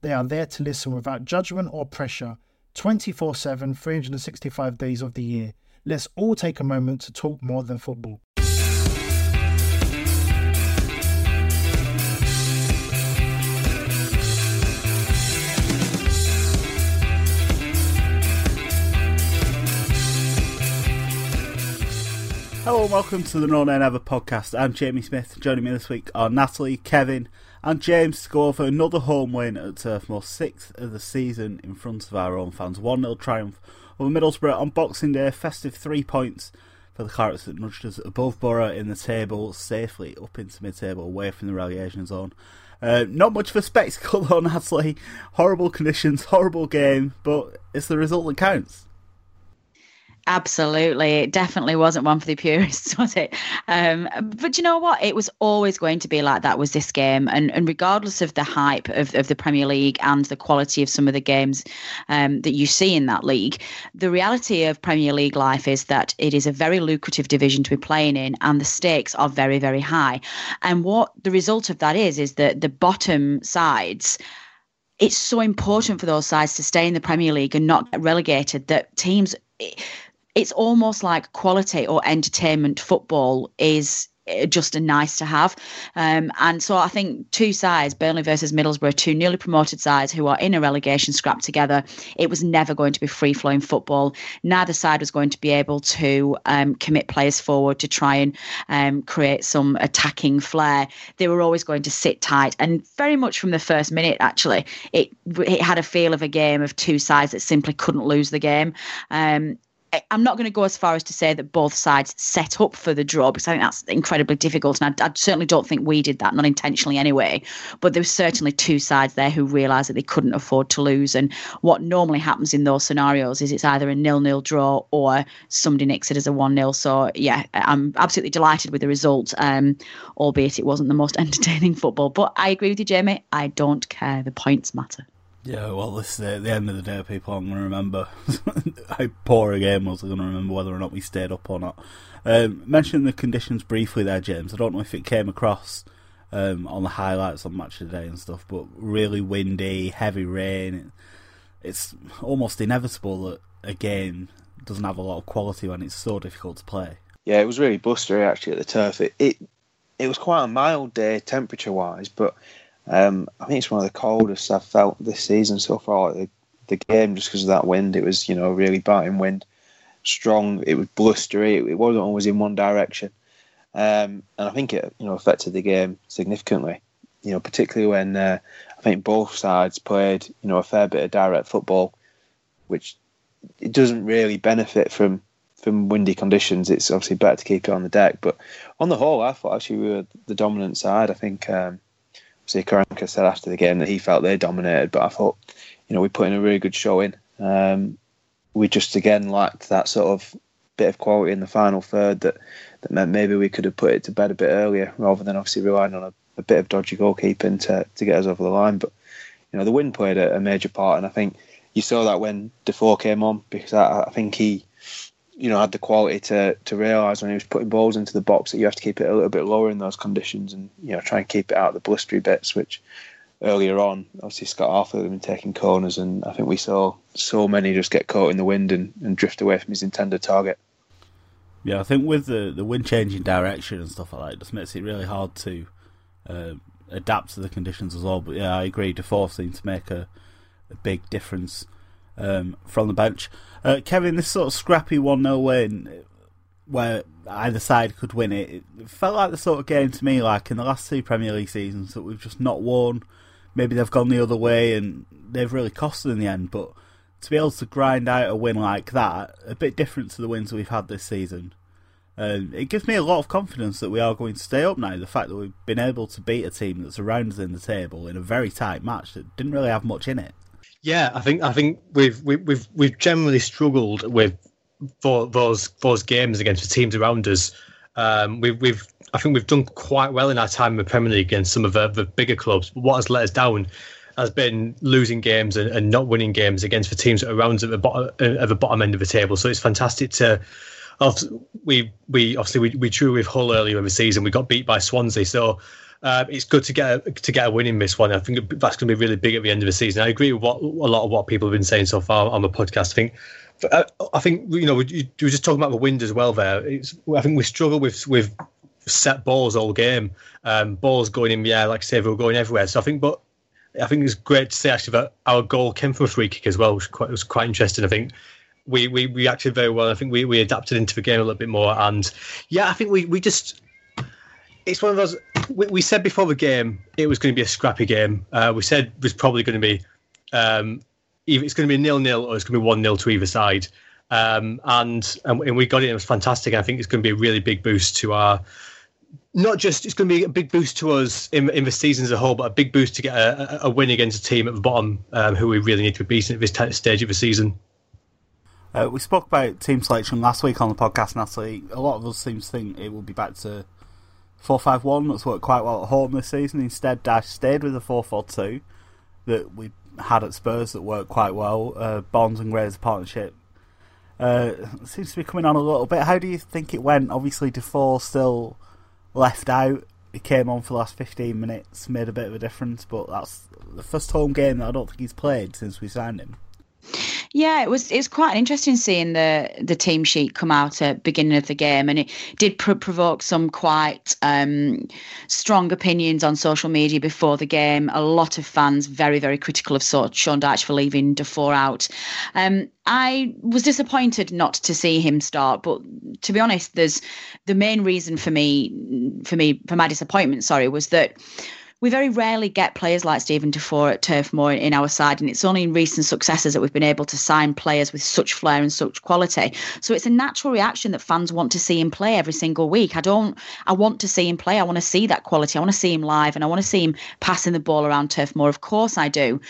They are there to listen without judgment or pressure 24 7, 365 days of the year. Let's all take a moment to talk more than football. Hello and welcome to the No Nay Never podcast. I'm Jamie Smith. Joining me this week are Natalie, Kevin, and James go for another home win at Turf Moor, sixth of the season in front of our own fans. 1 0 triumph over Middlesbrough on Boxing Day, festive three points for the Clarets that nudged us above Boro in the table, safely up into mid table, away from the relegation zone. Uh, not much of a spectacle though, Natalie. Horrible conditions, horrible game, but it's the result that counts. Absolutely. It definitely wasn't one for the purists, was it? Um, but you know what? It was always going to be like that was this game. And, and regardless of the hype of, of the Premier League and the quality of some of the games um, that you see in that league, the reality of Premier League life is that it is a very lucrative division to be playing in and the stakes are very, very high. And what the result of that is, is that the bottom sides it's so important for those sides to stay in the Premier League and not get relegated that teams it's almost like quality or entertainment football is eh, just a nice to have. Um, and so I think two sides, Burnley versus Middlesbrough, two newly promoted sides who are in a relegation scrap together, it was never going to be free flowing football. Neither side was going to be able to um, commit players forward to try and um, create some attacking flair. They were always going to sit tight. And very much from the first minute, actually, it, it had a feel of a game of two sides that simply couldn't lose the game. Um, I'm not going to go as far as to say that both sides set up for the draw because I think that's incredibly difficult, and I, I, certainly don't think we did that, not intentionally anyway. But there were certainly two sides there who realised that they couldn't afford to lose. And what normally happens in those scenarios is it's either a nil-nil draw or somebody nicks it as a one-nil. So yeah, I'm absolutely delighted with the result, um, albeit it wasn't the most entertaining football. But I agree with you, Jamie. I don't care. The points matter. Yeah, well, this at the end of the day, people aren't going to remember how poor a game was. They're going to remember whether or not we stayed up or not. Um, mentioning the conditions briefly there, James. I don't know if it came across um, on the highlights on Match of the Day and stuff, but really windy, heavy rain. It's almost inevitable that a game doesn't have a lot of quality when it's so difficult to play. Yeah, it was really blustery actually at the turf. It it, it was quite a mild day temperature wise, but um, I think it's one of the coldest I've felt this season so far. The, the game, just because of that wind, it was you know really biting wind, strong. It was blustery. It, it wasn't always in one direction, um, and I think it you know affected the game significantly. You know, particularly when uh, I think both sides played you know a fair bit of direct football, which it doesn't really benefit from from windy conditions. It's obviously better to keep it on the deck, but on the whole, I thought actually we were the dominant side. I think. Um, obviously Karanka said after the game that he felt they dominated, but I thought, you know, we put in a really good showing. Um, we just again lacked that sort of bit of quality in the final third that, that meant maybe we could have put it to bed a bit earlier rather than obviously relying on a, a bit of dodgy goalkeeping to, to get us over the line. But, you know, the wind played a, a major part, and I think you saw that when Defoe came on because I, I think he you know had the quality to to realise when he was putting balls into the box that you have to keep it a little bit lower in those conditions and you know try and keep it out of the blustery bits, which earlier on. Obviously, Scott Arfield had been taking corners, and I think we saw so many just get caught in the wind and, and drift away from his intended target. Yeah, I think with the, the wind changing direction and stuff like that, it just makes it really hard to uh, adapt to the conditions as well. But yeah, I agree. Defoe seemed to make a, a big difference um, from the bench. Uh, Kevin, this sort of scrappy 1 0 win where either side could win it, it felt like the sort of game to me, like in the last two Premier League seasons, that we've just not won maybe they've gone the other way and they've really costed in the end. But to be able to grind out a win like that, a bit different to the wins we've had this season, um, it gives me a lot of confidence that we are going to stay up now. The fact that we've been able to beat a team that's around us in the table in a very tight match that didn't really have much in it. Yeah, I think I think we've we've we've generally struggled with for those those games against the teams around us. Um, we've we've I think we've done quite well in our time in the Premier League against some of the, the bigger clubs. But what has let us down has been losing games and, and not winning games against the teams around at the bottom at the bottom end of the table. So it's fantastic to. We we obviously we, we drew with Hull earlier in the season. We got beat by Swansea, so uh, it's good to get a, to get a win in this one. I think that's going to be really big at the end of the season. I agree with what a lot of what people have been saying so far on the podcast. I think uh, I think you know we, were just talking about the wind as well. There, it's, I think we struggle with with set balls all game. Um, balls going in the air, like I say, they were going everywhere. So I think, but I think it's great to see actually that our goal came from a free kick as well, which was quite, was quite interesting. I think we, we we acted very well. I think we, we adapted into the game a little bit more, and yeah, I think we we just it's one of those. We, we said before the game it was going to be a scrappy game. Uh, we said it was probably going to be um, either it's going to be nil nil or it's going to be one nil to either side. Um, and, and we got it. It was fantastic. I think it's going to be a really big boost to our not just it's going to be a big boost to us in, in the season as a whole, but a big boost to get a, a win against a team at the bottom um, who we really need to be beating at this stage of the season. Uh, we spoke about team selection last week on the podcast, Natalie. A lot of us seem to think it will be back to 4 5 1. That's worked quite well at home this season. Instead, Dyche stayed with the 4 4 2 that we had at Spurs that worked quite well. Uh, Barnes and Gray's partnership uh, seems to be coming on a little bit. How do you think it went? Obviously, Defoe still left out. He came on for the last 15 minutes, made a bit of a difference, but that's the first home game that I don't think he's played since we signed him. Yeah, it was it's quite an interesting seeing the the team sheet come out at beginning of the game, and it did pr- provoke some quite um, strong opinions on social media before the game. A lot of fans very very critical of sort Sean Dyche for leaving Defoe out. Um, I was disappointed not to see him start, but to be honest, there's the main reason for me for me for my disappointment. Sorry, was that we very rarely get players like Stephen Defoe at Turf Moor in our side, and it's only in recent successes that we've been able to sign players with such flair and such quality. So it's a natural reaction that fans want to see him play every single week. I don't. I want to see him play. I want to see that quality. I want to see him live, and I want to see him passing the ball around Turf Moor. Of course, I do.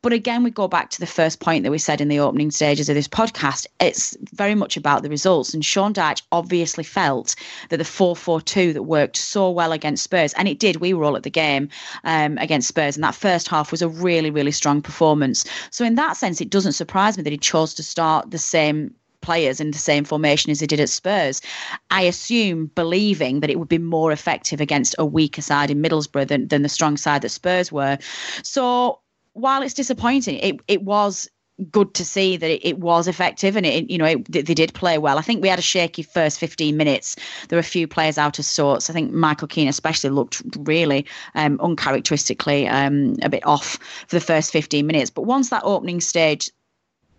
But again, we go back to the first point that we said in the opening stages of this podcast. It's very much about the results. And Sean Dyche obviously felt that the 4 4 2 that worked so well against Spurs, and it did, we were all at the game um, against Spurs, and that first half was a really, really strong performance. So, in that sense, it doesn't surprise me that he chose to start the same players in the same formation as he did at Spurs. I assume believing that it would be more effective against a weaker side in Middlesbrough than, than the strong side that Spurs were. So while it's disappointing, it it was good to see that it, it was effective and it you know it, they did play well. I think we had a shaky first 15 minutes. There were a few players out of sorts. I think Michael Keane especially looked really um, uncharacteristically um, a bit off for the first 15 minutes. But once that opening stage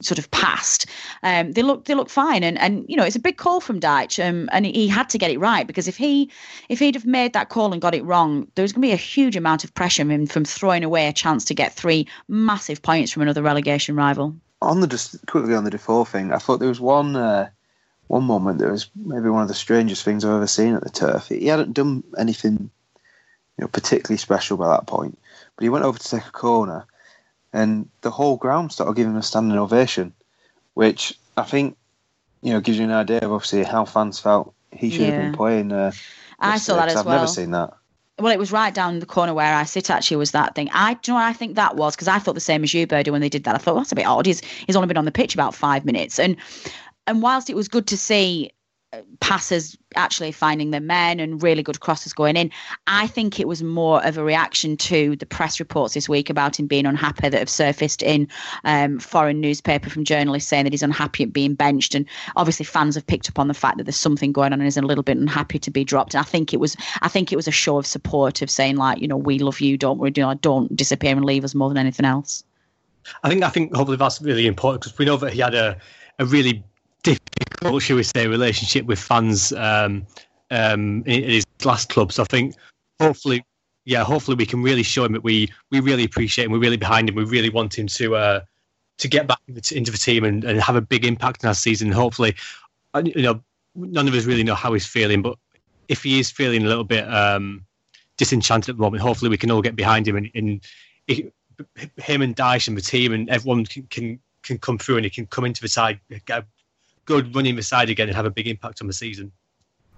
sort of passed, um, they look they look fine. And and you know it's a big call from Dyche, um, and he had to get it right because if he if he'd have made that call and got it wrong, there was going to be a huge amount of pressure on him from throwing away a chance to get three massive points from another relegation rival. On the just quickly on the Defoe thing, I thought there was one. Uh, one moment that was maybe one of the strangest things I've ever seen at the turf. He hadn't done anything, you know, particularly special by that point, but he went over to take a corner, and the whole ground started giving him a standing ovation, which I think you know gives you an idea of obviously how fans felt he should yeah. have been playing. Uh, I saw that as I've well. I've never seen that. Well, it was right down the corner where I sit. Actually, was that thing? I do you know what I think that was because I thought the same as you, Birdie, when they did that. I thought well, that's a bit odd. He's he's only been on the pitch about five minutes, and and whilst it was good to see passers actually finding the men and really good crosses going in. I think it was more of a reaction to the press reports this week about him being unhappy that have surfaced in um, foreign newspaper from journalists saying that he's unhappy at being benched. And obviously, fans have picked up on the fact that there's something going on and is a little bit unhappy to be dropped. And I think it was, I think it was a show of support of saying like, you know, we love you, don't worry, don't disappear and leave us more than anything else. I think I think hopefully that's really important because we know that he had a, a really difficult, shall we say, relationship with fans um, um, in, his last club. So I think hopefully, yeah, hopefully we can really show him that we we really appreciate him, we're really behind him, we really want him to uh, to get back into the team and, and have a big impact in our season. Hopefully, you know, none of us really know how he's feeling, but if he is feeling a little bit um, disenchanted at the moment, hopefully we can all get behind him and, and him and Dyche and the team and everyone can, can can come through and he can come into the side, get a good running the side again and have a big impact on the season.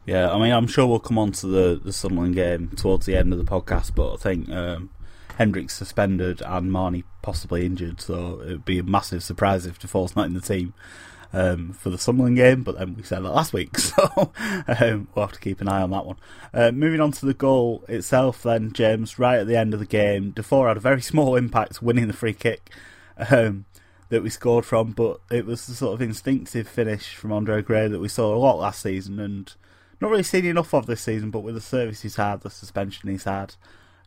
Yeah, I mean, I'm sure we'll come on to the, the Sunderland game towards the end of the podcast, but I think um, Hendrick's suspended and Marney possibly injured, so it would be a massive surprise if Defoe's not in the team um, for the Sunderland game, but then we said that last week, so um, we'll have to keep an eye on that one. Uh, moving on to the goal itself, then, James, right at the end of the game, Defoe had a very small impact winning the free kick. Um, that we scored from, but it was the sort of instinctive finish from Andre Gray that we saw a lot last season and not really seen enough of this season, but with the service he's had, the suspension he's had,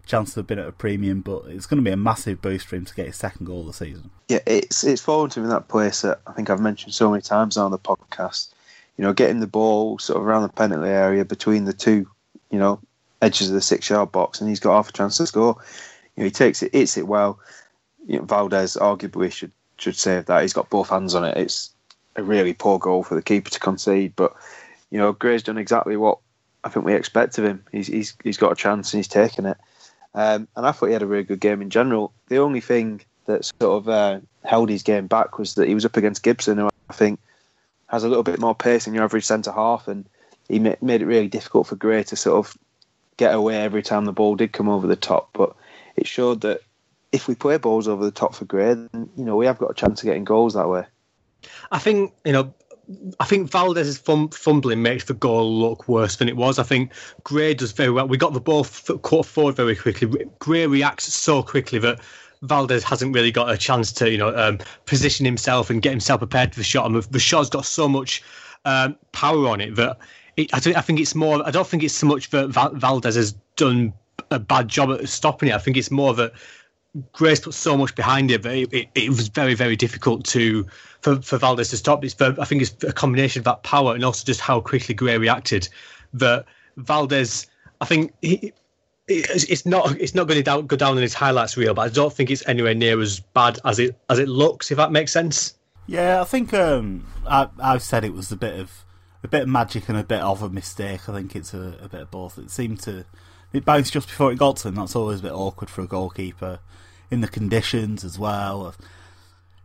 chance to have been at a premium, but it's going to be a massive boost for him to get his second goal of the season. Yeah, it's it's fallen to him in that place that I think I've mentioned so many times on the podcast. You know, getting the ball sort of around the penalty area between the two, you know, edges of the six yard box, and he's got half a chance to score. You know, he takes it, hits it well. You know, Valdés arguably should should save that. He's got both hands on it. It's a really poor goal for the keeper to concede, but you know Gray's done exactly what I think we expect of him. He's he's he's got a chance and he's taken it. Um, and I thought he had a really good game in general. The only thing that sort of uh, held his game back was that he was up against Gibson, who I think has a little bit more pace than your average centre half, and he made it really difficult for Gray to sort of get away every time the ball did come over the top. But it showed that if we play balls over the top for Gray, then you know we have got a chance of getting goals that way. I think you know. I think Valdés's fumbling makes the goal look worse than it was. I think Gray does very well. We got the ball caught forward very quickly. Gray reacts so quickly that Valdés hasn't really got a chance to, you know, um, position himself and get himself prepared for the shot. And the shot's got so much um, power on it that it, I, I, think it's more. I don't think it's so much that Valdés has done a bad job at stopping it. I think it's more that Gray's put so much behind it that it, it, it, was very, very difficult to for, for Valdés to stop. It's I think it's a combination of that power and also just how quickly Gray reacted. That Valdés, I think he, it's not it's not going to go down in his highlights reel, but I don't think it's anywhere near as bad as it as it looks. If that makes sense. Yeah, I think um, I, I've said it was a bit of a bit of magic and a bit of a mistake. I think it's a, a bit of both. It seemed to it bounced just before it got to him. That's always a bit awkward for a goalkeeper in the conditions as well.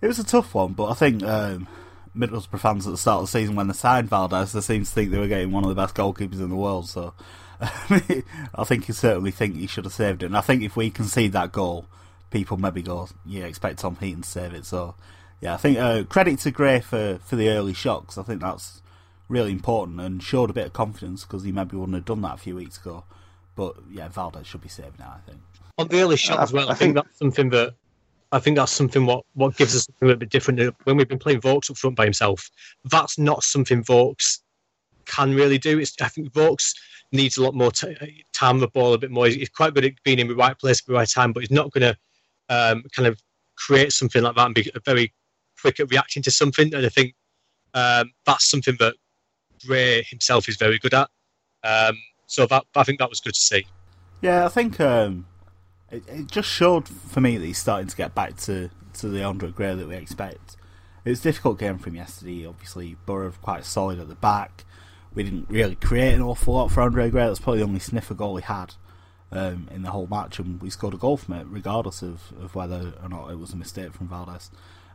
It was a tough one, but I think um, Middlesbrough fans at the start of the season when they signed Valdés, they seemed to think they were getting one of the best goalkeepers in the world. So I think you certainly think he should have saved it. And I think if we concede that goal, people maybe go, yeah, expect Tom Heaton to save it. So yeah, I think uh, credit to Gray for, for the early shocks. I think that's really important and showed a bit of confidence because he maybe wouldn't have done that a few weeks ago. But yeah, Valdés should be saving now. I think on the early shot as well. I, I think, think that's something that I think that's something what, what gives us something a little bit different. When we've been playing Vokes up front by himself, that's not something Vokes can really do. It's, I think Vokes needs a lot more t- time the ball a bit more. He's, he's, quite good at being in the right place at the right time, but he's not going to um, kind of create something like that and be very quick at reacting to something. And I think um, that's something that Gray himself is very good at. Um, so that I think that was good to see. Yeah, I think um, it, it just showed for me that he's starting to get back to, to the Andre Gray that we expect. It was a difficult game for him yesterday. Obviously, Boro quite solid at the back. We didn't really create an awful lot for Andre Gray. That's probably the only sniffer goal he had um, in the whole match, and we scored a goal from it, regardless of, of whether or not it was a mistake from Valdés.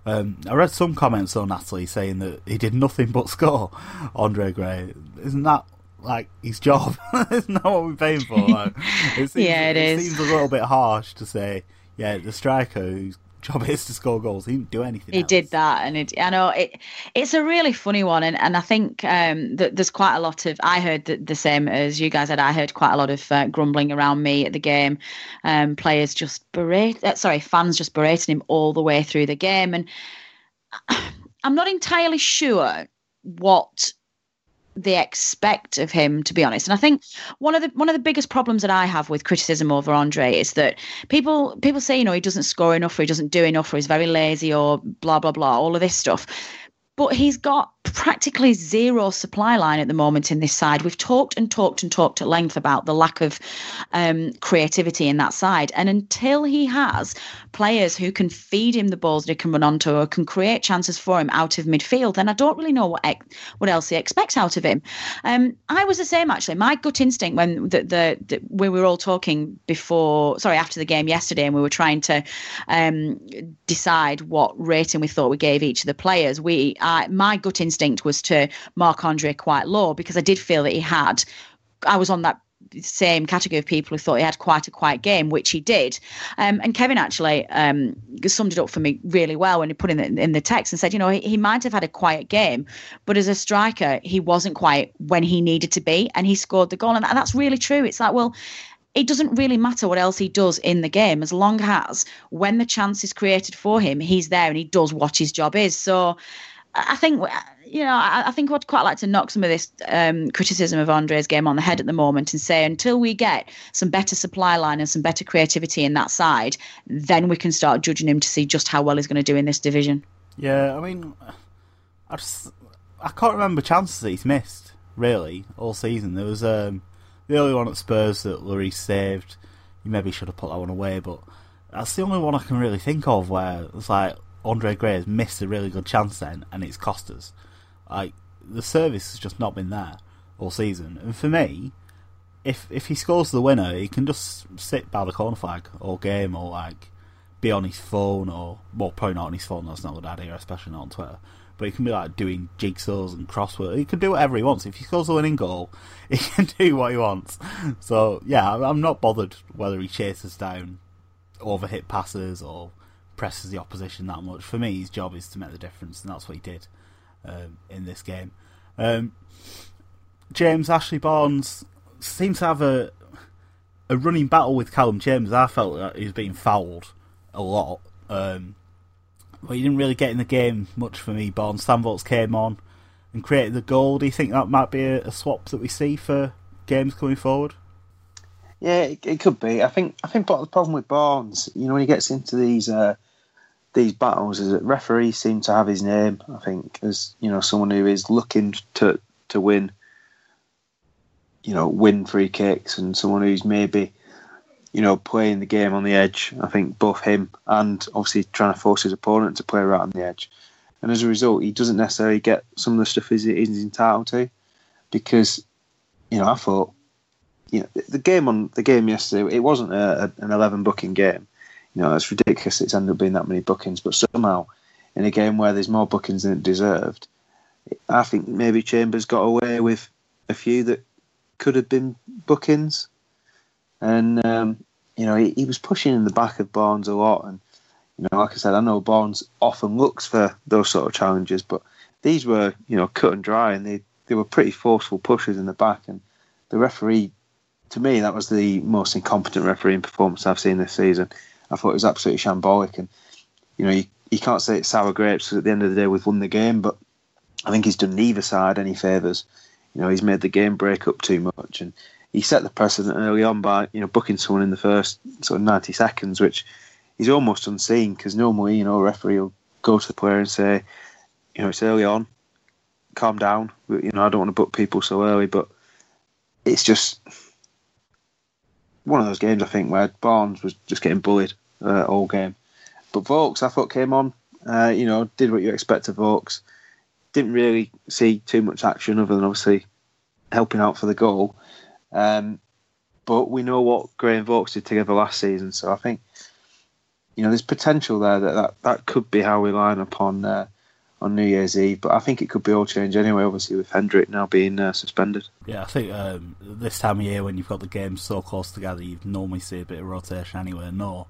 Um, I read some comments on Natalie saying that he did nothing but score Andre Gray. Isn't that like his job. Isn't what we're paying for? Like, it seems, yeah, it, it is. seems a little bit harsh to say, yeah, the striker who's job is to score goals. He didn't do anything. He else. did that, and it, I know it. It's a really funny one, and, and I think um, that there's quite a lot of. I heard the, the same as you guys had. I heard quite a lot of uh, grumbling around me at the game. Um, players just berate. Uh, sorry, fans just berating him all the way through the game, and I'm not entirely sure what they expect of him to be honest. And i think one of the one of the biggest problems that i have with criticism over andre is that people people say you know he doesn't score enough or he doesn't do enough or he's very lazy or blah blah blah all of this stuff. But he's got practically zero supply line at the moment in this side. We've talked and talked and talked at length about the lack of um, creativity in that side. And until he has players who can feed him the balls that he can run onto or can create chances for him out of midfield, then I don't really know what what else he expects out of him. Um, I was the same actually. My gut instinct when the, the, the we were all talking before, sorry, after the game yesterday, and we were trying to um, decide what rating we thought we gave each of the players. We, I, my gut instinct was to mark Andre quite low because I did feel that he had. I was on that same category of people who thought he had quite a quiet game, which he did. Um, and Kevin actually um, summed it up for me really well when he put in the, in the text and said, you know, he, he might have had a quiet game, but as a striker, he wasn't quiet when he needed to be, and he scored the goal. And that's really true. It's like, well, it doesn't really matter what else he does in the game as long as when the chance is created for him, he's there and he does what his job is. So I think you know, I, I, think I'd quite like to knock some of this um, criticism of Andre's game on the head at the moment and say until we get some better supply line and some better creativity in that side, then we can start judging him to see just how well he's going to do in this division. Yeah, I mean, I just I can't remember chances that he's missed really all season. There was um, the only one at Spurs that Lloris saved. You maybe should have put that one away, but that's the only one I can really think of where it's like Andre Gray has missed a really good chance then, and it's cost us. Like the service has just not been there all season. And for me, if if he scores the winner, he can just sit by the corner flag all game, or like be on his phone, or well, probably not on his phone. That's not a good idea, especially not on Twitter. But he can be like doing jigsaws and crossword. He can do whatever he wants. If he scores the winning goal, he can do what he wants. So yeah, I'm not bothered whether he chases down overhit passes or presses the opposition that much. For me, his job is to make the difference, and that's what he did um, in this game. Um, James Ashley Barnes seems to have a a running battle with Callum James. I felt that he was being fouled a lot, um, but he didn't really get in the game much for me. Barnes Sam Vokes came on and created the goal. Do you think that might be a, a swap that we see for games coming forward? Yeah, it, it, could be. I think. I think part of the problem with Barnes, you know, when he gets into these uh, these battles is that referees seem to have his name. I think as you know someone who is looking to to win, you know, win free kicks, and someone who's maybe you know playing the game on the edge. I think both him and obviously trying to force his opponent to play right on the edge, and as a result, he doesn't necessarily get some of the stuff he's, he's entitled to because you know I thought. You know, the game on the game yesterday, it wasn't a, an eleven booking game you know, it's ridiculous it's ended up being that many bookings. But somehow, in a game where there's more bookings than it deserved, I think maybe Chambers got away with a few that could have been bookings. And, um, you know, he, he, was pushing in the back of Barnes a lot. And, you know, like I said, I know Barnes often looks for those sort of challenges, but these were, you know, cut and dry and they, they were pretty forceful pushes in the back. And the referee, to me, that was the most incompetent refereeing performance I've seen this season. I thought it was absolutely shambolic. And you know, you, you can't say it's sour grapes because at the end of the day we've won the game, but I think he's done neither side any favours. You know, he's made the game break up too much, and he set the precedent early on by you know booking someone in the first sort of ninety seconds, which is almost unseen because normally you know a referee will go to the player and say, you know, it's early on, calm down. You know, I don't want to book people so early, but it's just one of those games I think where Barnes was just getting bullied uh, all game. But Vokes, I thought came on, uh, you know, did what you expect of Vokes. Didn't really see too much action other than obviously helping out for the goal. Um, but we know what Gray and did together last season, so I think you know there's potential there that that, that could be how we line up on uh, on New Year's Eve. But I think it could be all change anyway, obviously, with Hendrick now being uh, suspended. Yeah, I think um, this time of year when you've got the games so close together, you normally see a bit of rotation anyway. No,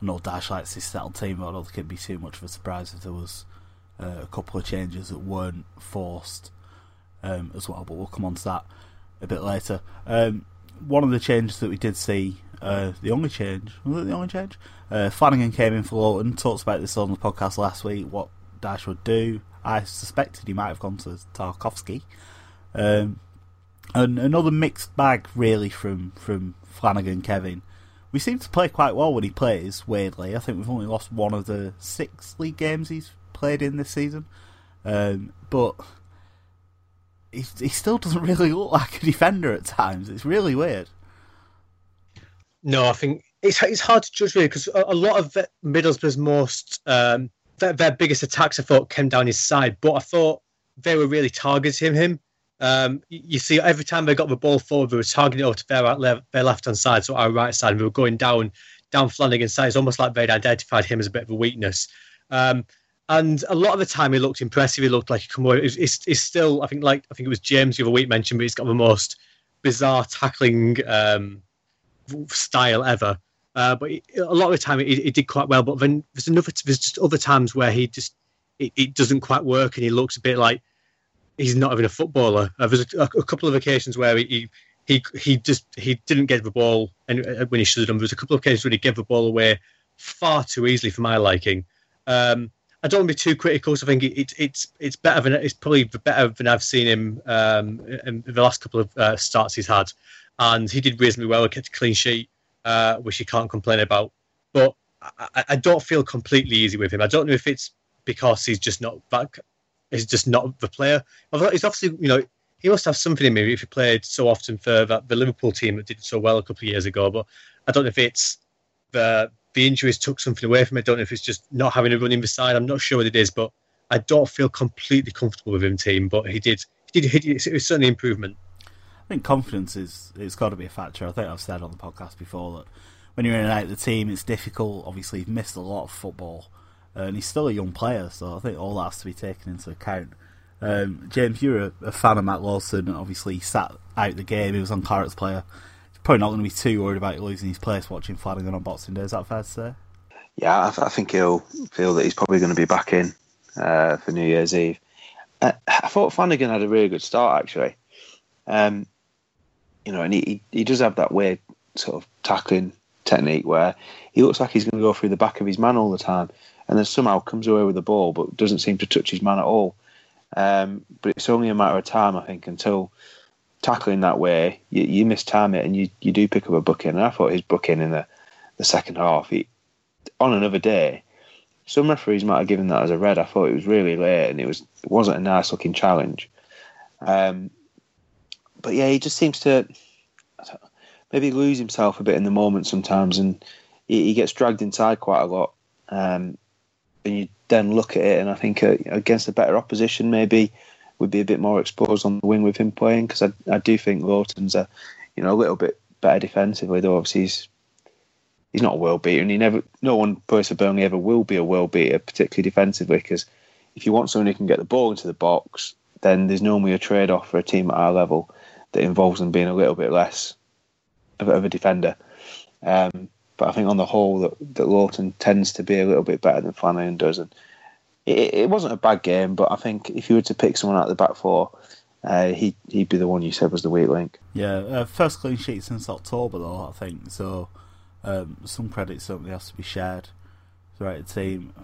know Dyche likes his settled team, but I don't think it'd be too much of a surprise if there was uh, a couple of changes that weren't forced um, as well. But we'll come on to that a bit later. Um, one of the changes that we did see, uh, the only change, was it the only change? Uh, Flanagan came in for Lowton. talked about this on the podcast last week, what Dyche would do. I suspected he might have gone to Tarkowski. Um, and another mixed bag, really, from, from Flanagan Kevin. We seem to play quite well when he plays, weirdly. I think we've only lost one of the six league games he's played in this season. Um, but he, he still doesn't really look like a defender at times. It's really weird. No, I think it's it's hard to judge really because a, a, lot of Middlesbrough's most um, their, their, biggest attacks I thought came down his side, but I thought they were really targeting him. Um, you see, every time they got the ball forward, they were targeting it over to their, their left hand side, so our right side. and We were going down down Flanagan's side. It's almost like they'd identified him as a bit of a weakness. Um, and a lot of the time, he looked impressive. He looked like he come away. He's, still, I think, like I think it was James the other week mentioned, but he's got the most bizarre tackling um, style ever. Uh, but he, a lot of the time, he, he, did quite well. But then there's another, there's just other times where he just it, it doesn't quite work, and he looks a bit like he's not even a footballer. Uh, there's a, a, couple of occasions where he, he he just he didn't get the ball and uh, when he should have done. There was a couple of occasions where he gave the ball away far too easily for my liking. Um, I don't want to be too critical. So I think it, it, it's it's better than it's probably better than I've seen him um, in the last couple of uh, starts he's had, and he did reasonably well. He Kept a clean sheet, uh, which he can't complain about. But I, I, don't feel completely easy with him. I don't know if it's because he's just not back is just not the player. Although he's obviously, you know, he must have something in him if he played so often for that, the Liverpool team that did so well a couple of years ago. But I don't know if it's the the injuries took something away from it. I don't know if it's just not having a run in beside. I'm not sure what it is, but I don't feel completely comfortable with him, team. But he did, he did, he it was certainly improvement. I think confidence is it's got to be a factor. I think I've said on the podcast before that when you're in and out of the team, it's difficult. Obviously, you've missed a lot of football and he's still a young player, so I think all that has to be taken into account. Um, James, you're a, a, fan of Matt Lowton, and obviously he sat out the game. He was on Claret's player. He's probably not going to be too worried about losing his place watching Flanagan on Boxing Day. Is that fair to say? Yeah, I, th- I think he'll feel that he's probably going to be back in uh, for New Year's Eve. Uh, I thought Flanagan had a really good start, actually. Um, you know, and he, he does have that weird sort of tackling technique where he looks like he's going to go through the back of his man all the time and then somehow comes away with the ball, but doesn't seem to touch his man at all. Um, but it's only a matter of time, I think, until tackling that way, you, you mistime it and you, you do pick up a booking. And I thought his booking in the, the second half, he, on another day, some referees might have given that as a red. I thought it was really late and it was wasn't a nice looking challenge. Um, but yeah, he just seems to maybe lose himself a bit in the moment sometimes, and he, he gets dragged inside quite a lot. Um, and you then look at it, and I think uh, against a better opposition, maybe would be a bit more exposed on the wing with him playing because I, I do think Lowton's a you know a little bit better defensively, though obviously he's he's not a world beater, and he never no one plays for Burnley ever will be a world beater, particularly defensively, because if you want someone who can get the ball into the box, then there's normally a trade off for a team at our level that involves them being a little bit less of, of a defender. Um, but I think on the whole that, that Lowton tends to be a little bit better than Flanagan does. And it, it wasn't a bad game, but I think if you were to pick someone out of the back four, uh, he he'd be the one you said was the weak link. Yeah, uh, first clean sheet since October though, I think. So um, some credit certainly has to be shared throughout the team.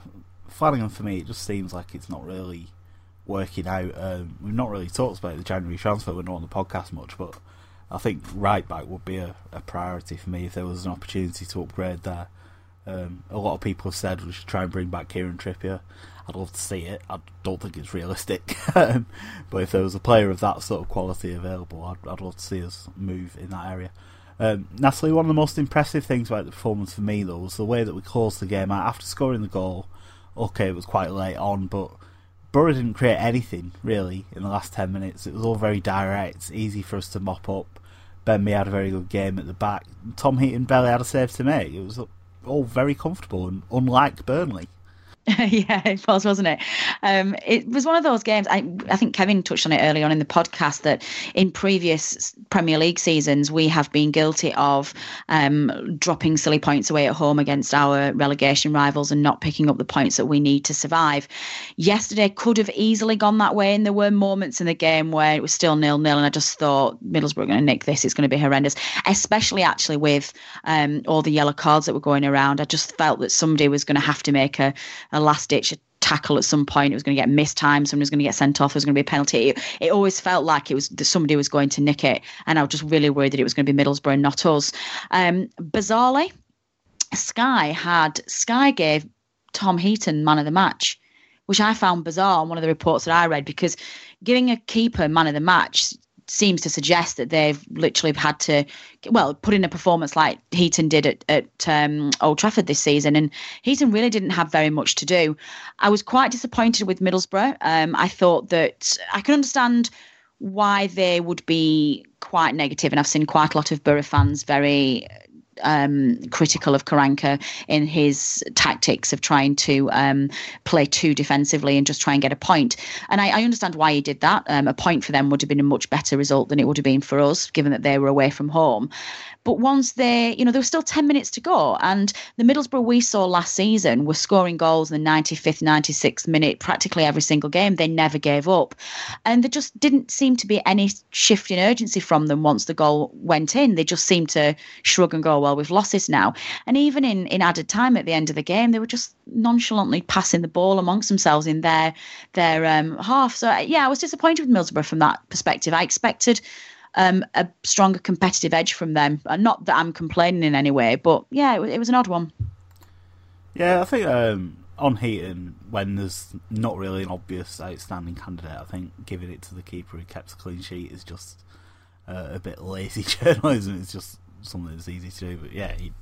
Flanagan for me, it just seems like it's not really working out. Um, we've not really talked about the January transfer. We're not on the podcast much, but I think right back would be a, a priority for me if there was an opportunity to upgrade there. Um, a lot of people have said we should try and bring back Kieran Trippier. I'd love to see it. I don't think it's realistic, um, but if there was a player of that sort of quality available, I'd, I'd love to see us move in that area. Um, Natalie, one of the most impressive things about the performance for me though was the way that we closed the game out after scoring the goal. Okay, it was quite late on, but Boro didn't create anything really in the last ten minutes. It was all very direct, easy for us to mop up. Ben Mee had a very good game at the back. Tom Heaton barely had a save to make. It was all very comfortable and unlike Burnley. yeah, it was, wasn't it? Um, it was one of those games. I, I think Kevin touched on it early on in the podcast that in previous Premier League seasons we have been guilty of um, dropping silly points away at home against our relegation rivals and not picking up the points that we need to survive. Yesterday could have easily gone that way, and there were moments in the game where it was still nil nil, and I just thought Middlesbrough are going to nick this. It's going to be horrendous, especially actually with um, all the yellow cards that were going around. I just felt that somebody was going to have to make a a last ditch tackle at some point. It was going to get missed time. Someone was going to get sent off. There was going to be a penalty. It, always felt like it was somebody was going to nick it, and I was just really worried that it was going to be Middlesbrough and not us. Um, bizarrely, Sky had Sky gave Tom Heaton man of the match, which I found bizarre on one of the reports that I read because giving a keeper man of the match seems to suggest that they've literally had to, well, put in a performance like Heaton did at, at um, Old Trafford this season. And Heaton really didn't have very much to do. I was quite disappointed with Middlesbrough. Um, I thought that I can understand why they would be quite negative, and I've seen quite a lot of Boro fans very um, critical of Karanka in his tactics of trying to um, play too defensively and just try and get a point. And I, I understand why he did that. Um, a point for them would have been a much better result than it would have been for us, given that they were away from home. But once they, you know, there was still 10 minutes to go. And the Middlesbrough we saw last season were scoring goals in the 95th, 96th minute, practically every single game. They never gave up. And there just didn't seem to be any shift in urgency from them once the goal went in. They just seemed to shrug and go, well, we've lost this now. And even in, in added time at the end of the game, they were just nonchalantly passing the ball amongst themselves in their their um, half. So, yeah, I was disappointed with Middlesbrough from that perspective. I expected um, a stronger competitive edge from them. Uh, not that I'm complaining in any way, but yeah, it, it was an odd one. Yeah, I think um, on Heaton, when there's not really an obvious outstanding candidate, I think giving it to the keeper who kept a clean sheet is just uh, a bit lazy journalism. It's just something that's easy to do. But yeah, he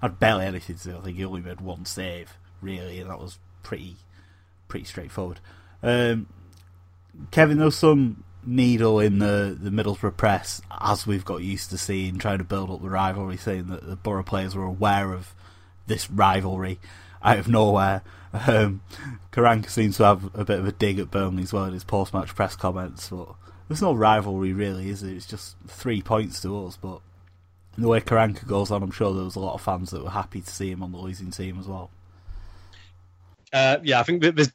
had barely anything to do. I think he only made one save, really, and that was pretty pretty straightforward. Um, Kevin, there's some needle in the, the Middlesbrough press, as we've got used to seeing, trying to build up the rivalry, saying that the Boro players were aware of this rivalry out of nowhere. Um, Karanka seems to have a bit of a dig at Burnley as well in his post match press comments, but there's no rivalry really, is it? It's just three points to us, but the way Karanka goes on, I'm sure there was a lot of fans that were happy to see him on the losing team as well. Uh, yeah, I think there's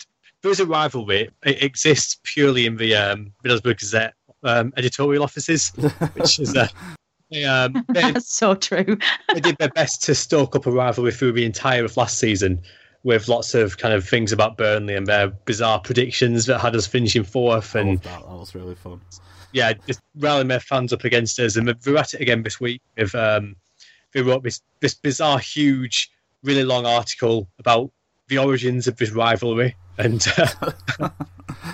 there's a rivalry. It exists purely in the um, Middlesbrough Gazette um, editorial offices, which is uh, they, um, they, That's so true. they did their best to stoke up a rivalry through the entire of last season with lots of kind of things about Burnley and their bizarre predictions that had us finishing fourth. And that. that was really fun. Yeah, just rallying their fans up against us. And we're at it again this week. With, um, they wrote this, this bizarre, huge, really long article about the origins of this rivalry and uh,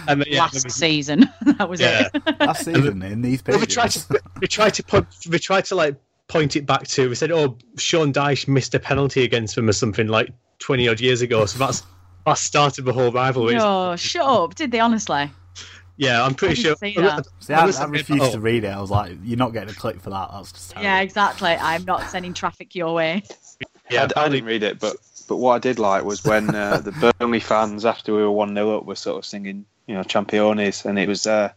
and yeah, last season that was yeah. it. last season in these pages. We tried to we tried to put we tried to like point it back to we said oh Sean Dyche missed a penalty against them or something like twenty odd years ago so that's that started the whole rivalry. Oh, shut up! Did they honestly? Yeah, I'm pretty sure. See, I, I, I, refused oh. to read it. I was like, "You're not getting a click for that." That's just terrible. yeah, exactly. I'm not sending traffic your way. Yeah, I, I didn't read it, but but what I did like was when uh, the Burnley fans, after we were 1 0 up, were sort of singing, you know, Championes. And it was uh,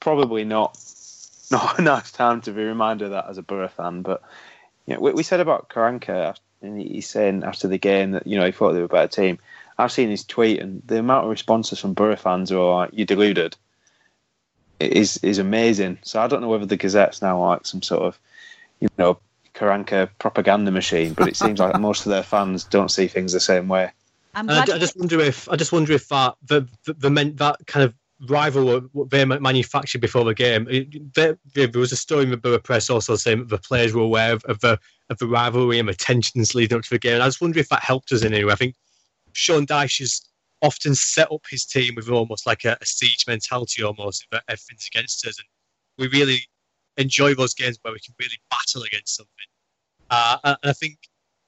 probably not not a nice time to be reminded of that as a Boro fan. But you know, we, we said about Karanka, and he's saying after the game that, you know, he thought they were a better team. I've seen his tweet, and the amount of responses from Borough fans who are like, you deluded, is is amazing. So I don't know whether the Gazette's now like some sort of, you know, Karanka propaganda machine, but it seems like most of their fans don't see things the same way. I, I, just wonder if I just wonder if that the the, the meant that kind of rival what they manufactured before the game. It, there, there, was a story in the Boro Press also saying that the players were aware of, of, the of the rivalry and the tensions leading up to the game. And I just wonder if that helped us in any way. I think Sean Dyche has often set up his team with almost like a, a siege mentality, almost if everything's against us, and we really enjoy those games where we can really battle against something. Uh, and I think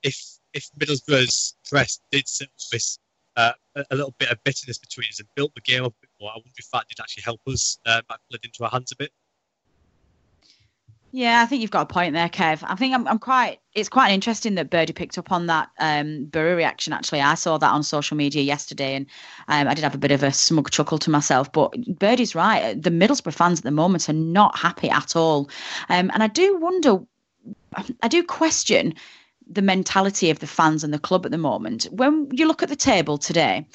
if if Middlesbrough's press did this uh, a little bit of bitterness between us and built the game up a bit more, I wonder if that did actually help us. Uh, played into our hands a bit. Yeah, I think you've got a point there, Kev. I think I'm, I'm quite. It's quite interesting that Birdie picked up on that um, reaction. Actually, I saw that on social media yesterday, and um, I did have a bit of a smug chuckle to myself. But Birdie's right. The Middlesbrough fans at the moment are not happy at all, um, and I do wonder. I do question the mentality of the fans and the club at the moment. When you look at the table today,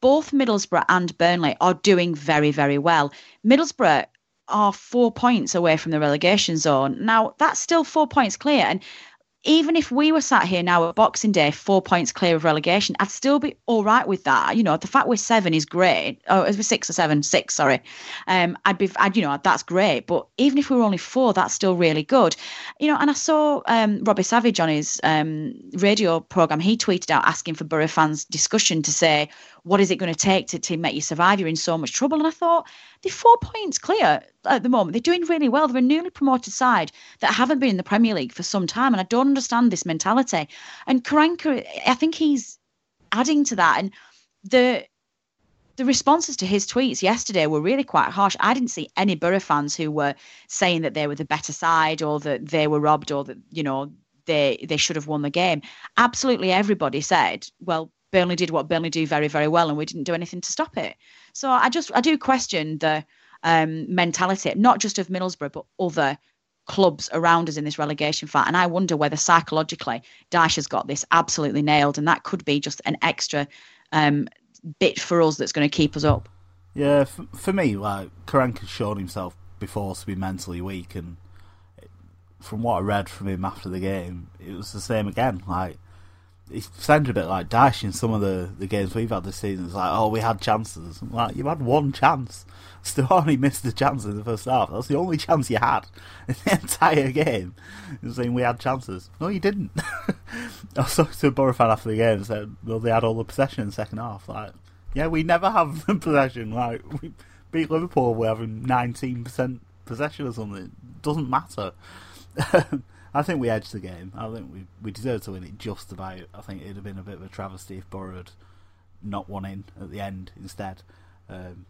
both Middlesbrough and Burnley are doing very, very well. Middlesbrough are four points away from the relegation zone. Now, that's still four points clear. And even if we were sat here now at Boxing Day, four points clear of relegation, I'd still be all right with that. You know, the fact we're seven is great. Oh, it was six or seven, six, sorry. Um, I'd be, I'd, you know, that's great. But even if we were only four, that's still really good. You know, and I saw um, Robbie Savage on his um, radio program. He tweeted out asking for Boro fans discussion to say, what is it going to take to, to make you survive? You're in so much trouble. And I thought, they're four points clear at the moment. They're doing really well. They're a newly promoted side that haven't been in the Premier League for some time. And I don't understand this mentality. And Karanka, I think he's adding to that. And the the responses to his tweets yesterday were really quite harsh. I didn't see any Boro fans who were saying that they were the better side or that they were robbed or that, you know, they they should have won the game. Absolutely everybody said, well, Burnley did what Burnley do very, very well, and we didn't do anything to stop it. So I just I do question the um, mentality, not just of Middlesbrough, but other clubs around us in this relegation fight. And I wonder whether psychologically Dyche has got this absolutely nailed, and that could be just an extra um, bit for us that's going to keep us up. Yeah, for, for me, like Karanka's shown himself before to be mentally weak, and from what I read from him after the game, it was the same again. Like he sounded a bit like Dyche in some of the, the games we've had this season. It's like, oh, we had chances. I'm like, you had one chance. Still only missed the chance in the first half. That's the only chance you had in the entire game. You're saying we had chances. No, you didn't. I was talking to a Boro fan after the game and said, well, they had all the possession in the second half. Like, yeah, we never have possession. Like, we beat Liverpool, we're having 19% possession or something. It doesn't matter. I think we edged the game. I think we we deserved to win it just about. I think it'd have been a bit of a travesty if Boro had not won in at the end instead. Um,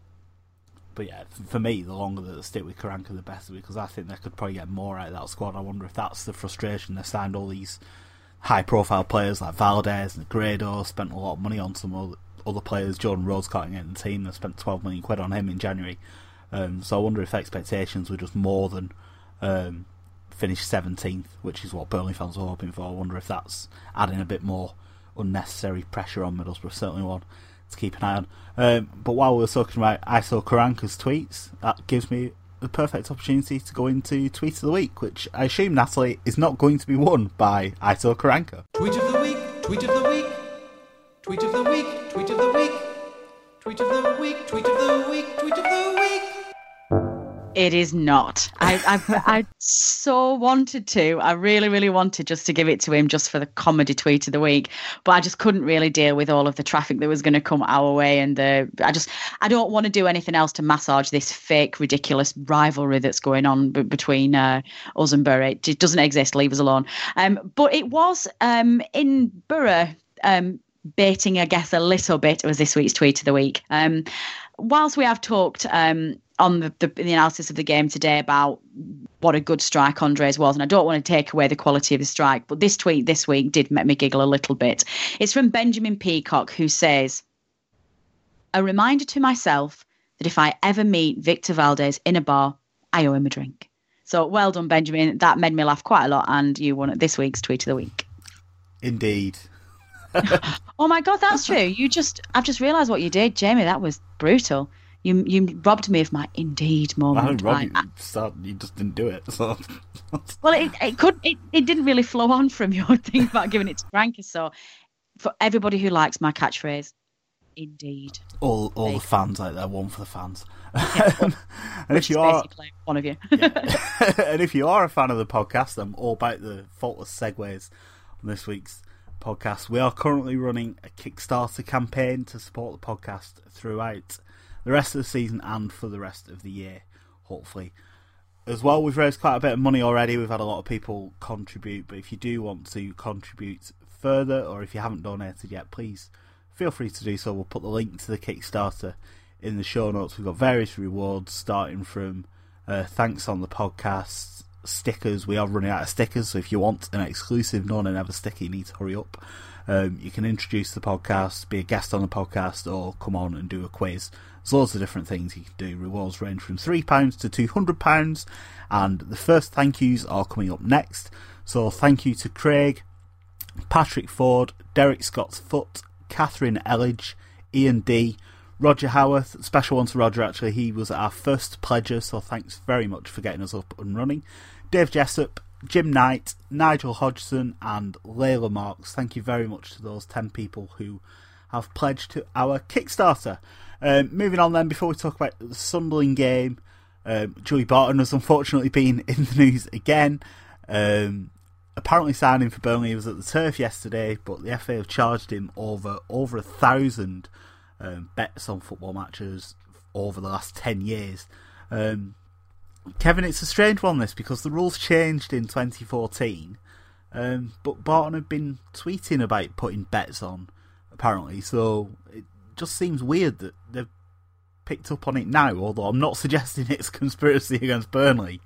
but yeah, for me, the longer that they stick with Karanka, the better because I think they could probably get more out of that squad. I wonder if that's the frustration. They signed all these high-profile players like Valdés and Grado, spent a lot of money on some other, other players. Jordan Rhodes cutting in the team. They spent 12 million quid on him in January. Um, so I wonder if expectations were just more than um, finished 17th, which is what Burnley fans were hoping for. I wonder if that's adding a bit more unnecessary pressure on Middlesbrough. Certainly one to keep an eye on. Um, but while we were talking about Aitor Karanka's tweets, that gives me the perfect opportunity to go into Tweet of the Week, which I assume, Natalie, is not going to be won by Aitor Karanka. Tweet of the Week, Tweet of the Week, Tweet of the Week, Tweet of the Week, Tweet of the Week, Tweet of the Week, Tweet of the Week. It is not. I, I, I so wanted to. I really, really wanted just to give it to him just for the comedy tweet of the week, but I just couldn't really deal with all of the traffic that was going to come our way, and the I just I don't want to do anything else to massage this fake, ridiculous rivalry that's going on b- between uh, us and Boro. It, doesn't exist. Leave us alone. Um, but it was um, in Boro. Um, baiting, I guess, a little bit it was this week's tweet of the week. Um, whilst we have talked um, on the, the, the, analysis of the game today about what a good strike Andre's was, and I don't want to take away the quality of the strike, but this tweet this week did make me giggle a little bit. It's from Benjamin Peacock, who says, "A reminder to myself that if I ever meet Victor Valdés in a bar, I owe him a drink." So well done, Benjamin. That made me laugh quite a lot, and you won this week's tweet of the week. Indeed. oh my god, that's true. You just I've just realised what you did, Jamie. That was brutal. You you robbed me of my indeed moment. I didn't rob you. Start, you just didn't do it. So. well, it, it could it, it didn't really flow on from your thing about giving it to Frankie. So for everybody who likes my catchphrase, indeed. All all the fans out there, one for the fans. Yeah, well, and if you are one of you, yeah. and if you are a fan of the podcast, I'm all about the faultless segues on this week's podcast. We are currently running a Kickstarter campaign to support the podcast throughout the rest of the season and for the rest of the year, hopefully. As well, we've raised quite a bit of money already. We've had a lot of people contribute, but if you do want to contribute further, or if you haven't donated yet, please feel free to do so. We'll put the link to the Kickstarter in the show notes. We've got various rewards starting from uh, thanks on the podcast, stickers. We are running out of stickers, so if you want an exclusive No Nay Never sticker, you need to hurry up. Um, you can introduce the podcast, be a guest on the podcast, or come on and do a quiz. There's loads of different things you can do. Rewards range from £3 to £200, and the first thank yous are coming up next. So thank you to Craig, Patrick Ford, Derek Scott's Foot, Catherine Elledge, Ian D, Roger Howarth. Special one to Roger, actually. He was our first pledger, so thanks very much for getting us up and running. Dave Jessup, Jim Knight, Nigel Hodgson, and Layla Marks. Thank you very much to those 10 people who have pledged to our Kickstarter. Um, moving on then, before we talk about the Sunderland game, um, Joey Barton has unfortunately been in the news again. Um, apparently signing for Burnley he was at the turf yesterday, but the FA have charged him over over a thousand um, bets on football matches over the last ten years. Um, Kevin, it's a strange one this because the rules changed in 2014, um, but Barton had been tweeting about putting bets on apparently, so it just seems weird that they've picked up on it now. Although I'm not suggesting it's conspiracy against Burnley.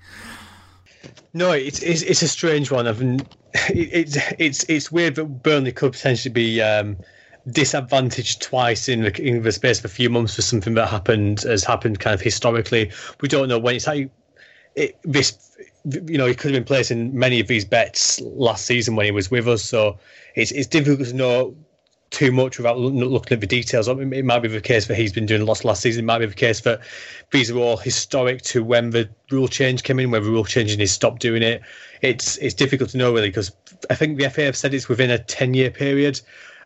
No, it's it's, it's a strange one. I've, it's it's it's weird that Burnley could potentially be um, disadvantaged twice in the, in the space of a few months for something that happened has happened kind of historically. We don't know when it's like it, this. You know, he could have been placing many of these bets last season when he was with us, so it's it's difficult to know too much without looking at the details. It might be the case that he's been doing lots last season. It might be the case that these are all historic to when the rule change came in, when the rule change and he stopped doing it. It's it's difficult to know really because I think the FA have said it's within a ten year period.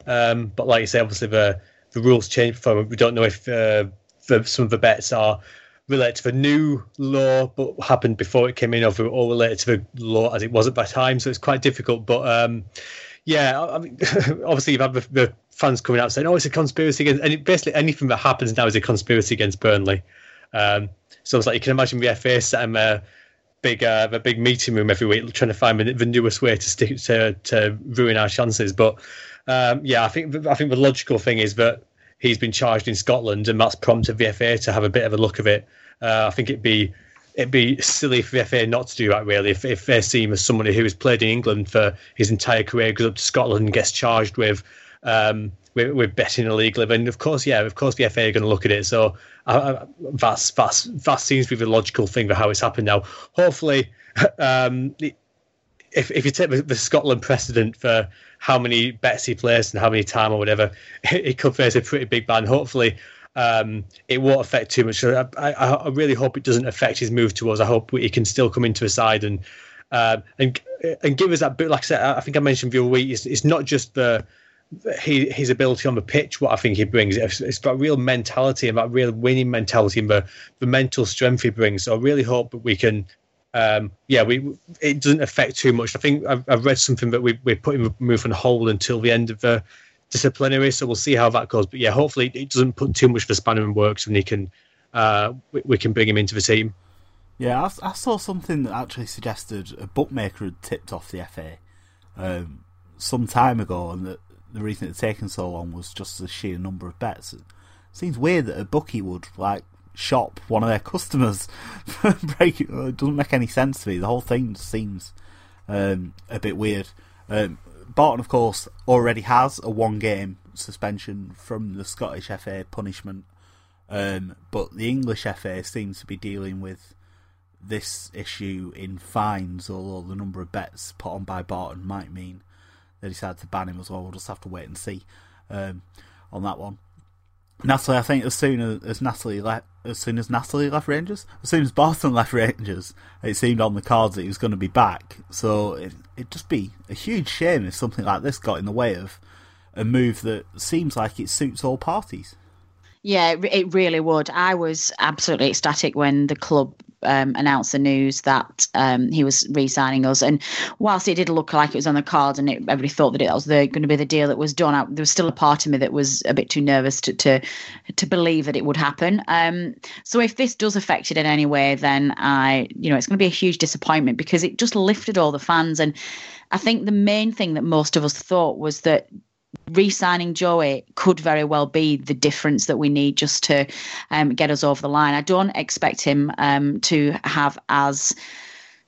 Um, but like you say, obviously the the rules change before. We don't know if uh, the, some of the bets are related to the new law but happened before it came in, or, or related to the law as it was at that time. So it's quite difficult. But um, yeah, I mean, obviously you've had the, the, fans coming out saying, "Oh, it's a conspiracy against," and basically anything that happens now is a conspiracy against Burnley. Um, so it's like you can imagine the FA setting a big, uh, a big meeting room every week, trying to find the, the newest way to stick to to ruin our chances. But um, yeah, I think I think the logical thing is that he's been charged in Scotland, and that's prompted the FA to have a bit of a look of it. Uh, I think it'd be it'd be silly for the FA not to do that. Really, if, if they see him as somebody who has played in England for his entire career, goes up to Scotland and gets charged with um, with, betting illegally, and of course, yeah, of course, the FA are going to look at it. So uh, that's that's that seems to be the logical thing for how it's happened now. Hopefully, um, if if you take the, the, Scotland precedent for how many bets he plays and how many time or whatever, it, it could face a pretty big ban. Hopefully, um, it won't affect too much. I, I, I, really hope it doesn't affect his move to us. I hope he can still come into a side and uh, and and give us that bit. Like I said, I think I mentioned the other week. It's, it's not just the he, his ability on the pitch. What I think he brings, it's, it's that real mentality and that real winning mentality and the the mental strength he brings. So I really hope that we can. Um, yeah, we it doesn't affect too much. I think I've, I've read something that we we're putting move on hold until the end of the disciplinary. So we'll see how that goes. But yeah, hopefully it doesn't put too much of a spanner in works and he can uh, we, we, can bring him into the team. Yeah, I, I, saw something that actually suggested a bookmaker had tipped off the FA um, some time ago, and that the reason it had taken so long was just the sheer number of bets. It seems weird that a bookie would like shop one of their customers. break it. it doesn't make any sense to me. The whole thing seems um, a bit weird. Um, Barton, of course, already has a one game suspension from the Scottish FA punishment, um, but the English FA seems to be dealing with this issue in fines, although the number of bets put on by Barton might mean they decide to ban him as well. We'll just have to wait and see um, on that one. Natalie, I think as soon as, as Natalie left, as soon as Natalie left Rangers, as soon as Barton left Rangers, it seemed on the cards that he was going to be back. So it, it'd just be a huge shame if something like this got in the way of a move that seems like it suits all parties. Yeah, it really would. I was absolutely ecstatic when the club um, announced the news that um, he was re-signing us. And whilst it did look like it was on the cards, and it, everybody thought that it was going to be the deal that was done, I, there was still a part of me that was a bit too nervous to to, to believe that it would happen. Um, so if this does affect it in any way, then I, you know, it's going to be a huge disappointment because it just lifted all the fans and. I think the main thing that most of us thought was that re-signing Joey could very well be the difference that we need just to um, get us over the line. I don't expect him um, to have as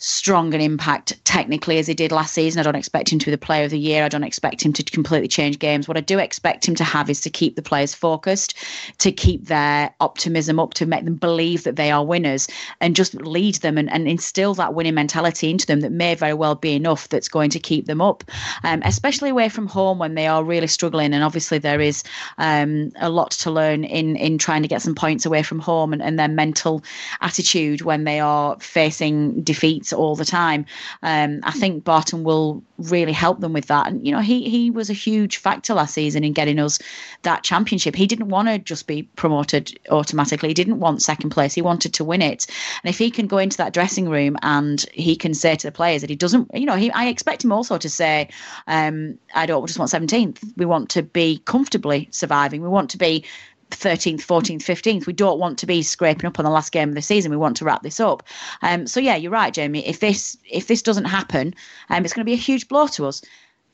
strong an impact technically as he did last season. I don't expect him to be the player of the year. I don't expect him to completely change games. What I do expect him to have is to keep the players focused, to keep their optimism up, to make them believe that they are winners and just lead them and, and instill that winning mentality into them that may very well be enough that's going to keep them up, um, especially away from home when they are really struggling. And obviously, there is um, a lot to learn in, in trying to get some points away from home and, and their mental attitude when they are facing defeats all the time. Um, I think Barton will really help them with that. And you know, he he was a huge factor last season in getting us that championship. He didn't want to just be promoted automatically. He didn't want second place. He wanted to win it. And if he can go into that dressing room and he can say to the players that he doesn't, you know, he I expect him also to say, um, I don't just want 17th. We want to be comfortably surviving. We want to be 13th, 14th, 15th. We don't want to be scraping up on the last game of the season. We want to wrap this up. Um, so yeah, you're right, Jamie. If this if this doesn't happen, um, it's going to be a huge blow to us.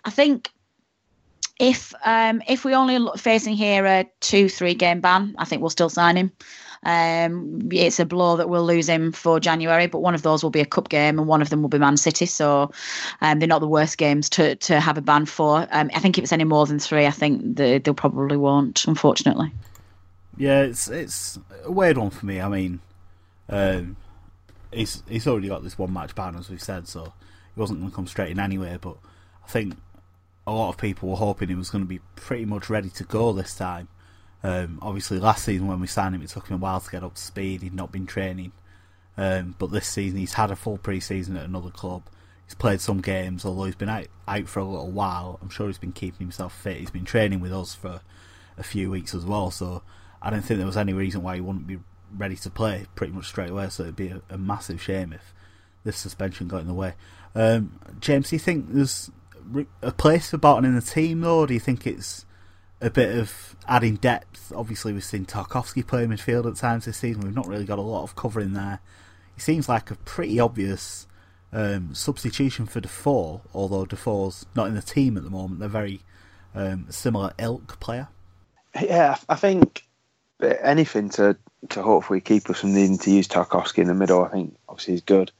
I think if um, if we only facing here a two three game ban, I think we'll still sign him. Um, it's a blow that we'll lose him for January, but one of those will be a cup game and one of them will be Man City. So um, they're not the worst games to to have a ban for. Um, I think if it's any more than three, I think they, they probably won't, unfortunately. Yeah, it's it's a weird one for me. I mean, um, he's he's already got this one match ban, as we've said, so he wasn't going to come straight in anyway. But I think a lot of people were hoping he was going to be pretty much ready to go this time. Um, obviously, last season when we signed him, it took him a while to get up to speed. He'd not been training, um, but this season he's had a full pre-season at another club. He's played some games, although he's been out, out for a little while. I'm sure he's been keeping himself fit. He's been training with us for a few weeks as well, so I don't think there was any reason why he wouldn't be ready to play pretty much straight away. So it'd be a, a massive shame if this suspension got in the way. Um, James, do you think there's a place for Barton in the team, though? Do you think it's a bit of adding depth? Obviously, we've seen Tarkowski play midfield at times this season. We've not really got a lot of cover in there. He seems like a pretty obvious um, substitution for Defour, although Defour's not in the team at the moment. They're very um, similar ilk player. Yeah, I think anything to to hopefully keep us from needing to use Tarkowski in the middle. I think obviously he's good.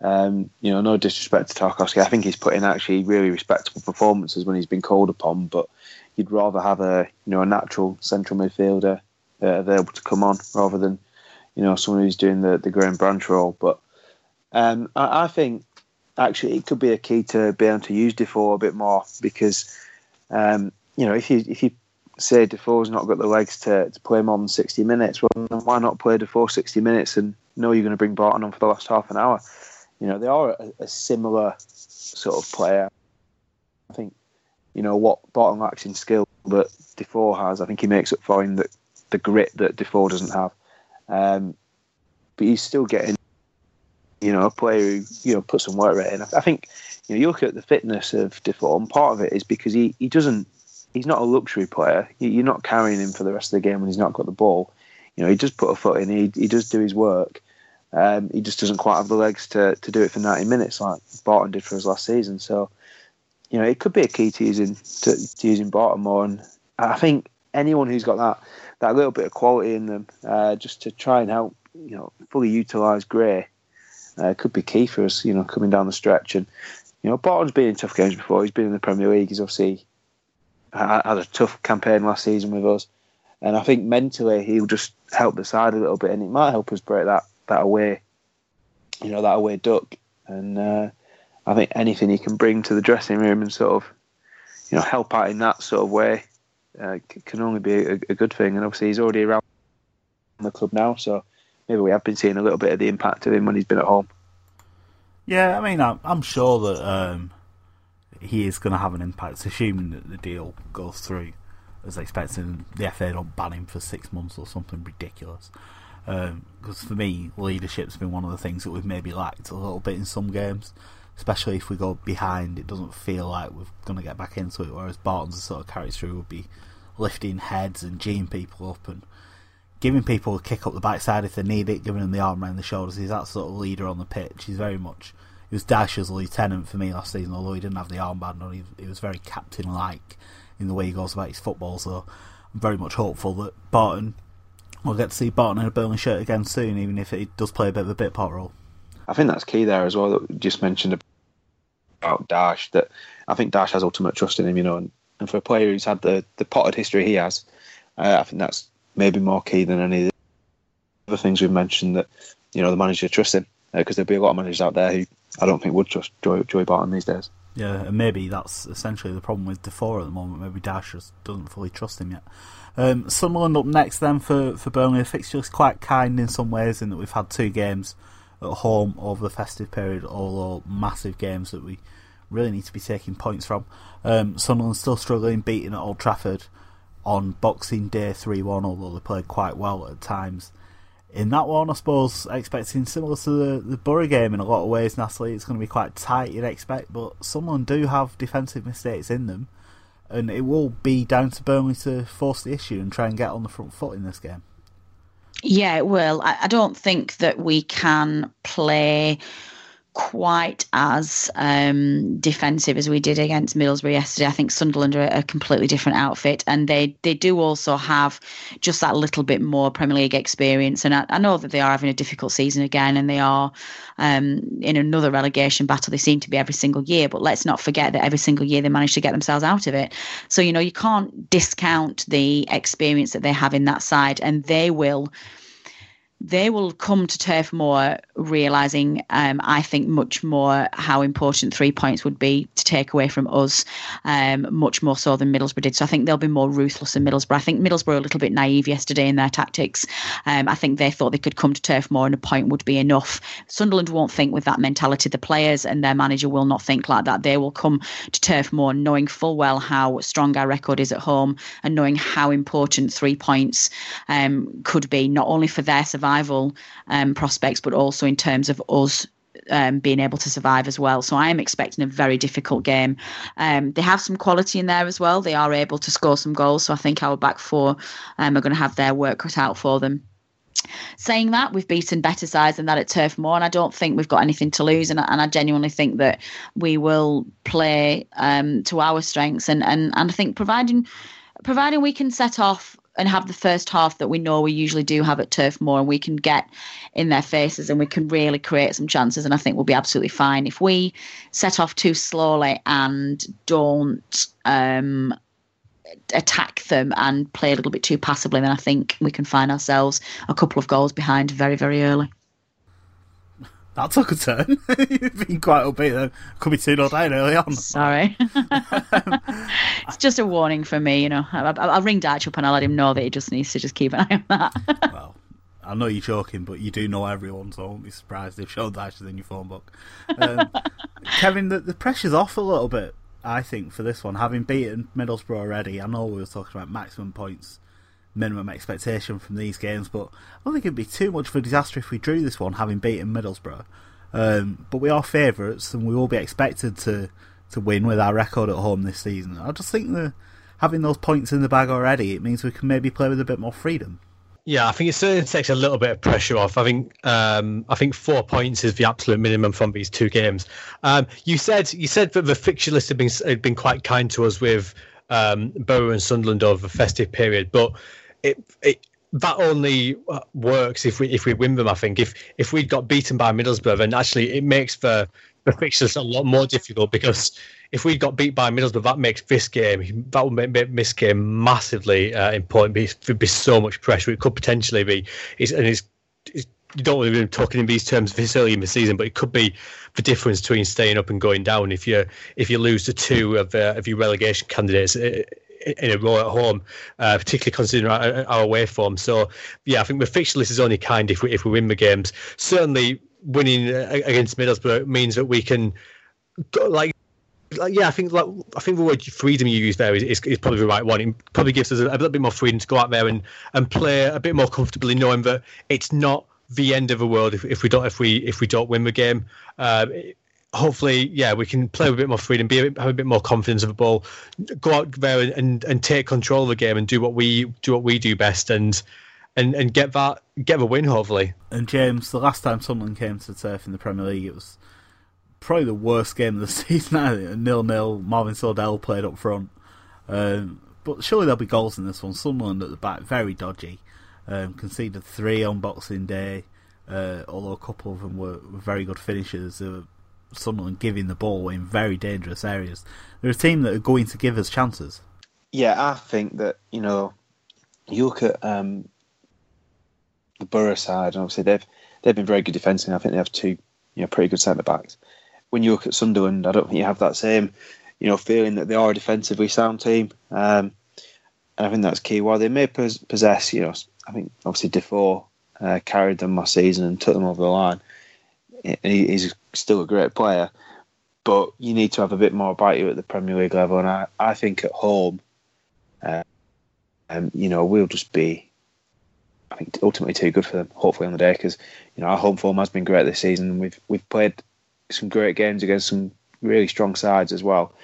Um, you know, no disrespect to Tarkowski, I think he's put in actually really respectable performances when he's been called upon. But you'd rather have a you know a natural central midfielder uh, available to come on rather than you know someone who's doing the the Graham Branch role. But um, I, I, think actually it could be a key to be able to use Defour a bit more because um, you know if you if you say Defour's not got the legs to, to play more than 60 minutes, well, then why not play Defour 60 minutes and know you're going to bring Barton on for the last half an hour? You know, they are a, a similar sort of player. I think, you know, what Barton lacks in skill that Defour has, I think he makes up for in the, the grit that Defour doesn't have. Um, but he's still getting, you know, a player who, you know, puts some work rate in. I think, you know, you look at the fitness of Defour, and part of it is because he, he doesn't he's not a luxury player. You're not carrying him for the rest of the game when he's not got the ball. You know, he does put a foot in. He he does do his work. Um, he just doesn't quite have the legs to, to do it for 90 minutes like Barton did for us last season. So, you know, it could be a key to using to, to using Barton more. And I think anyone who's got that that little bit of quality in them, uh, just to try and help, you know, fully utilise Gray, uh, could be key for us. You know, coming down the stretch. And you know, Barton's been in tough games before. He's been in the Premier League. He's obviously had a tough campaign last season with us, and I think mentally he'll just help the side a little bit, and it might help us break that that away, you know, that away duck. And uh, I think anything he can bring to the dressing room and sort of, you know, help out in that sort of way uh, can only be a, a, good thing. And obviously he's already around the club now, so maybe we have been seeing a little bit of the impact of him when he's been at home. Yeah, I mean, I'm, I'm sure that um, he is going to have an impact, assuming that the deal goes through as expected. And the FA don't ban him for six months or something ridiculous. Because um, for me, leadership's been one of the things that we've maybe lacked a little bit in some games, especially if we go behind. It doesn't feel like we're going to get back into it. Whereas Barton's sort of character who would be lifting heads and geeing people up and giving people a kick up the backside if they need it, giving them the arm around the shoulders. He's that sort of leader on the pitch. He's very much was Dyche as a lieutenant for me last season, although he didn't have the armband on. He, was very captain-like in the way he goes about his football. So I'm very much hopeful that Barton we'll get to see Barton in a Burnley shirt again soon, even if he does play a bit of a bit part role. I think that's key there as well. That we just mentioned about Dyche. That I think Dyche has ultimate trust in him. You know, and, and for a player who's had the the potted history he has, uh, I think that's maybe more key than any of the other things we've mentioned. That you know the manager trusts him because there'll be a lot of managers out there who I don't think would trust Joey, Joey Barton these days. Yeah, and maybe that's essentially the problem with Defour at the moment. Maybe Dyche just doesn't fully trust him yet. Um, Sunderland up next then for, for Burnley. The fixture is quite kind in some ways in that we've had two games at home over the festive period, although massive games that we really need to be taking points from. Um, Sunderland still struggling, beating at Old Trafford on Boxing Day 3 1, although they played quite well at times. In that one, I suppose, expecting similar to the, the Boro game in a lot of ways, Natalie, it's going to be quite tight, you'd expect, but Sunderland do have defensive mistakes in them and it will be down to Burnley to force the issue and try and get on the front foot in this game. Yeah, it will. I, I don't think that we can play quite as um, defensive as we did against Middlesbrough yesterday. I think Sunderland are a completely different outfit, and they they do also have just that little bit more Premier League experience. And I, I know that they are having a difficult season again, and they are um, in another relegation battle. They seem to be every single year, but let's not forget that every single year they manage to get themselves out of it. So you know you can't discount the experience that they have in that side, and they will they will come to Turf Moor realizing, um, I think, much more how important three points would be to take away from us, um, much more so than Middlesbrough did. So I think they'll be more ruthless than Middlesbrough. I think Middlesbrough were a little bit naive yesterday in their tactics. Um, I think they thought they could come to Turf Moor and a point would be enough. Sunderland won't think with that mentality. The players and their manager will not think like that. They will come to Turf Moor knowing full well how strong our record is at home and knowing how important three points um, could be, not only for their survival survival um, prospects, but also in terms of us um, being able to survive as well. So I am expecting a very difficult game. Um, they have some quality in there as well. They are able to score some goals. So I think our back four um, are going to have their work cut out for them. Saying that, we've beaten better sides than that at Turf Moor, and I don't think we've got anything to lose. And, and I genuinely think that we will play um, to our strengths. And, and, and I think providing providing we can set off and have the first half that we know we usually do have at Turf Moor, and we can get in their faces and we can really create some chances, and I think we'll be absolutely fine. If we set off too slowly and don't um, attack them and play a little bit too passively, then I think we can find ourselves a couple of goals behind very, very early. That took a turn. You've been quite upbeat there. Could be 2 0 down early on. Sorry. it's just a warning for me, you know. I'll, I'll ring Dyche up and I'll let him know that he just needs to just keep an eye on that. well, I know you're joking, but you do know everyone, so I won't be surprised if Sean Dyche is in your phone book. Um, Kevin, the, the pressure's off a little bit, I think, for this one. Having beaten Middlesbrough already, I know we were talking about maximum points minimum expectation from these games, but I don't think it'd be too much of a disaster if we drew this one, having beaten Middlesbrough. Um, but we are favourites, and we will be expected to to win with our record at home this season. I just think that having those points in the bag already, it means we can maybe play with a bit more freedom. Yeah, I think it certainly takes a little bit of pressure off. I think um, I think four points is the absolute minimum from these two games. Um, you said you said that the fixture list had been had been quite kind to us with um, Boro and Sunderland over the festive period, but it, it that only uh, works if we if we win them. I think if if we'd got beaten by Middlesbrough, then actually it makes the the fixtures a lot more difficult because if we got beat by Middlesbrough, that makes this game that would make this game massively uh, important. It'd be so much pressure. It could potentially be, it's, and it's, it's you don't want to be talking in these terms this early in the season, but it could be the difference between staying up and going down if you if you lose to two of uh, of your relegation candidates in a row at home, uh, particularly considering our, our, away form. So, yeah, I think the fixture list is only kind if we if we win the games. Certainly, winning against Middlesbrough means that we can, like, like, yeah, I think like I think the word freedom you use there is, is, is, probably the right one. It probably gives us a, a, little bit more freedom to go out there and, and play a bit more comfortably, knowing that it's not the end of the world if, if we don't if we if we don't win the game. Uh, hopefully, yeah, we can play with a bit more freedom, be a bit, have a bit more confidence of the ball, go out there and, and, and take control of the game and do what we do what we do best and and and get that get the win hopefully. And James, the last time someone came to turf in the Premier League, it was probably the worst game of the season. Nil nil. Marvin Sordell played up front, um, but surely there'll be goals in this one. Sunderland at the back, very dodgy. Um, conceded three on Boxing Day. uh, although a couple of them were, were very good finishers. Uh, Sunderland giving the ball in very dangerous areas. They're a team that are going to give us chances. Yeah, I think that you know, you look at um, the Boro side, and obviously they've they've been very good defensively. I think they have two you know pretty good centre backs. When you look at Sunderland, I don't think you have that same you know feeling that they are a defensively sound team. Um, and I think that's key. While they may possess, you know, I think obviously Defoe uh, carried them last season and took them over the line. He, he's still a great player, but you need to have a bit more about you at the Premier League level. And I, I think at home, uh, um, you know, we'll just be, I think, ultimately too good for them. Hopefully on the day, because you know our home form has been great this season. We've we've played some great games against some really strong sides as well,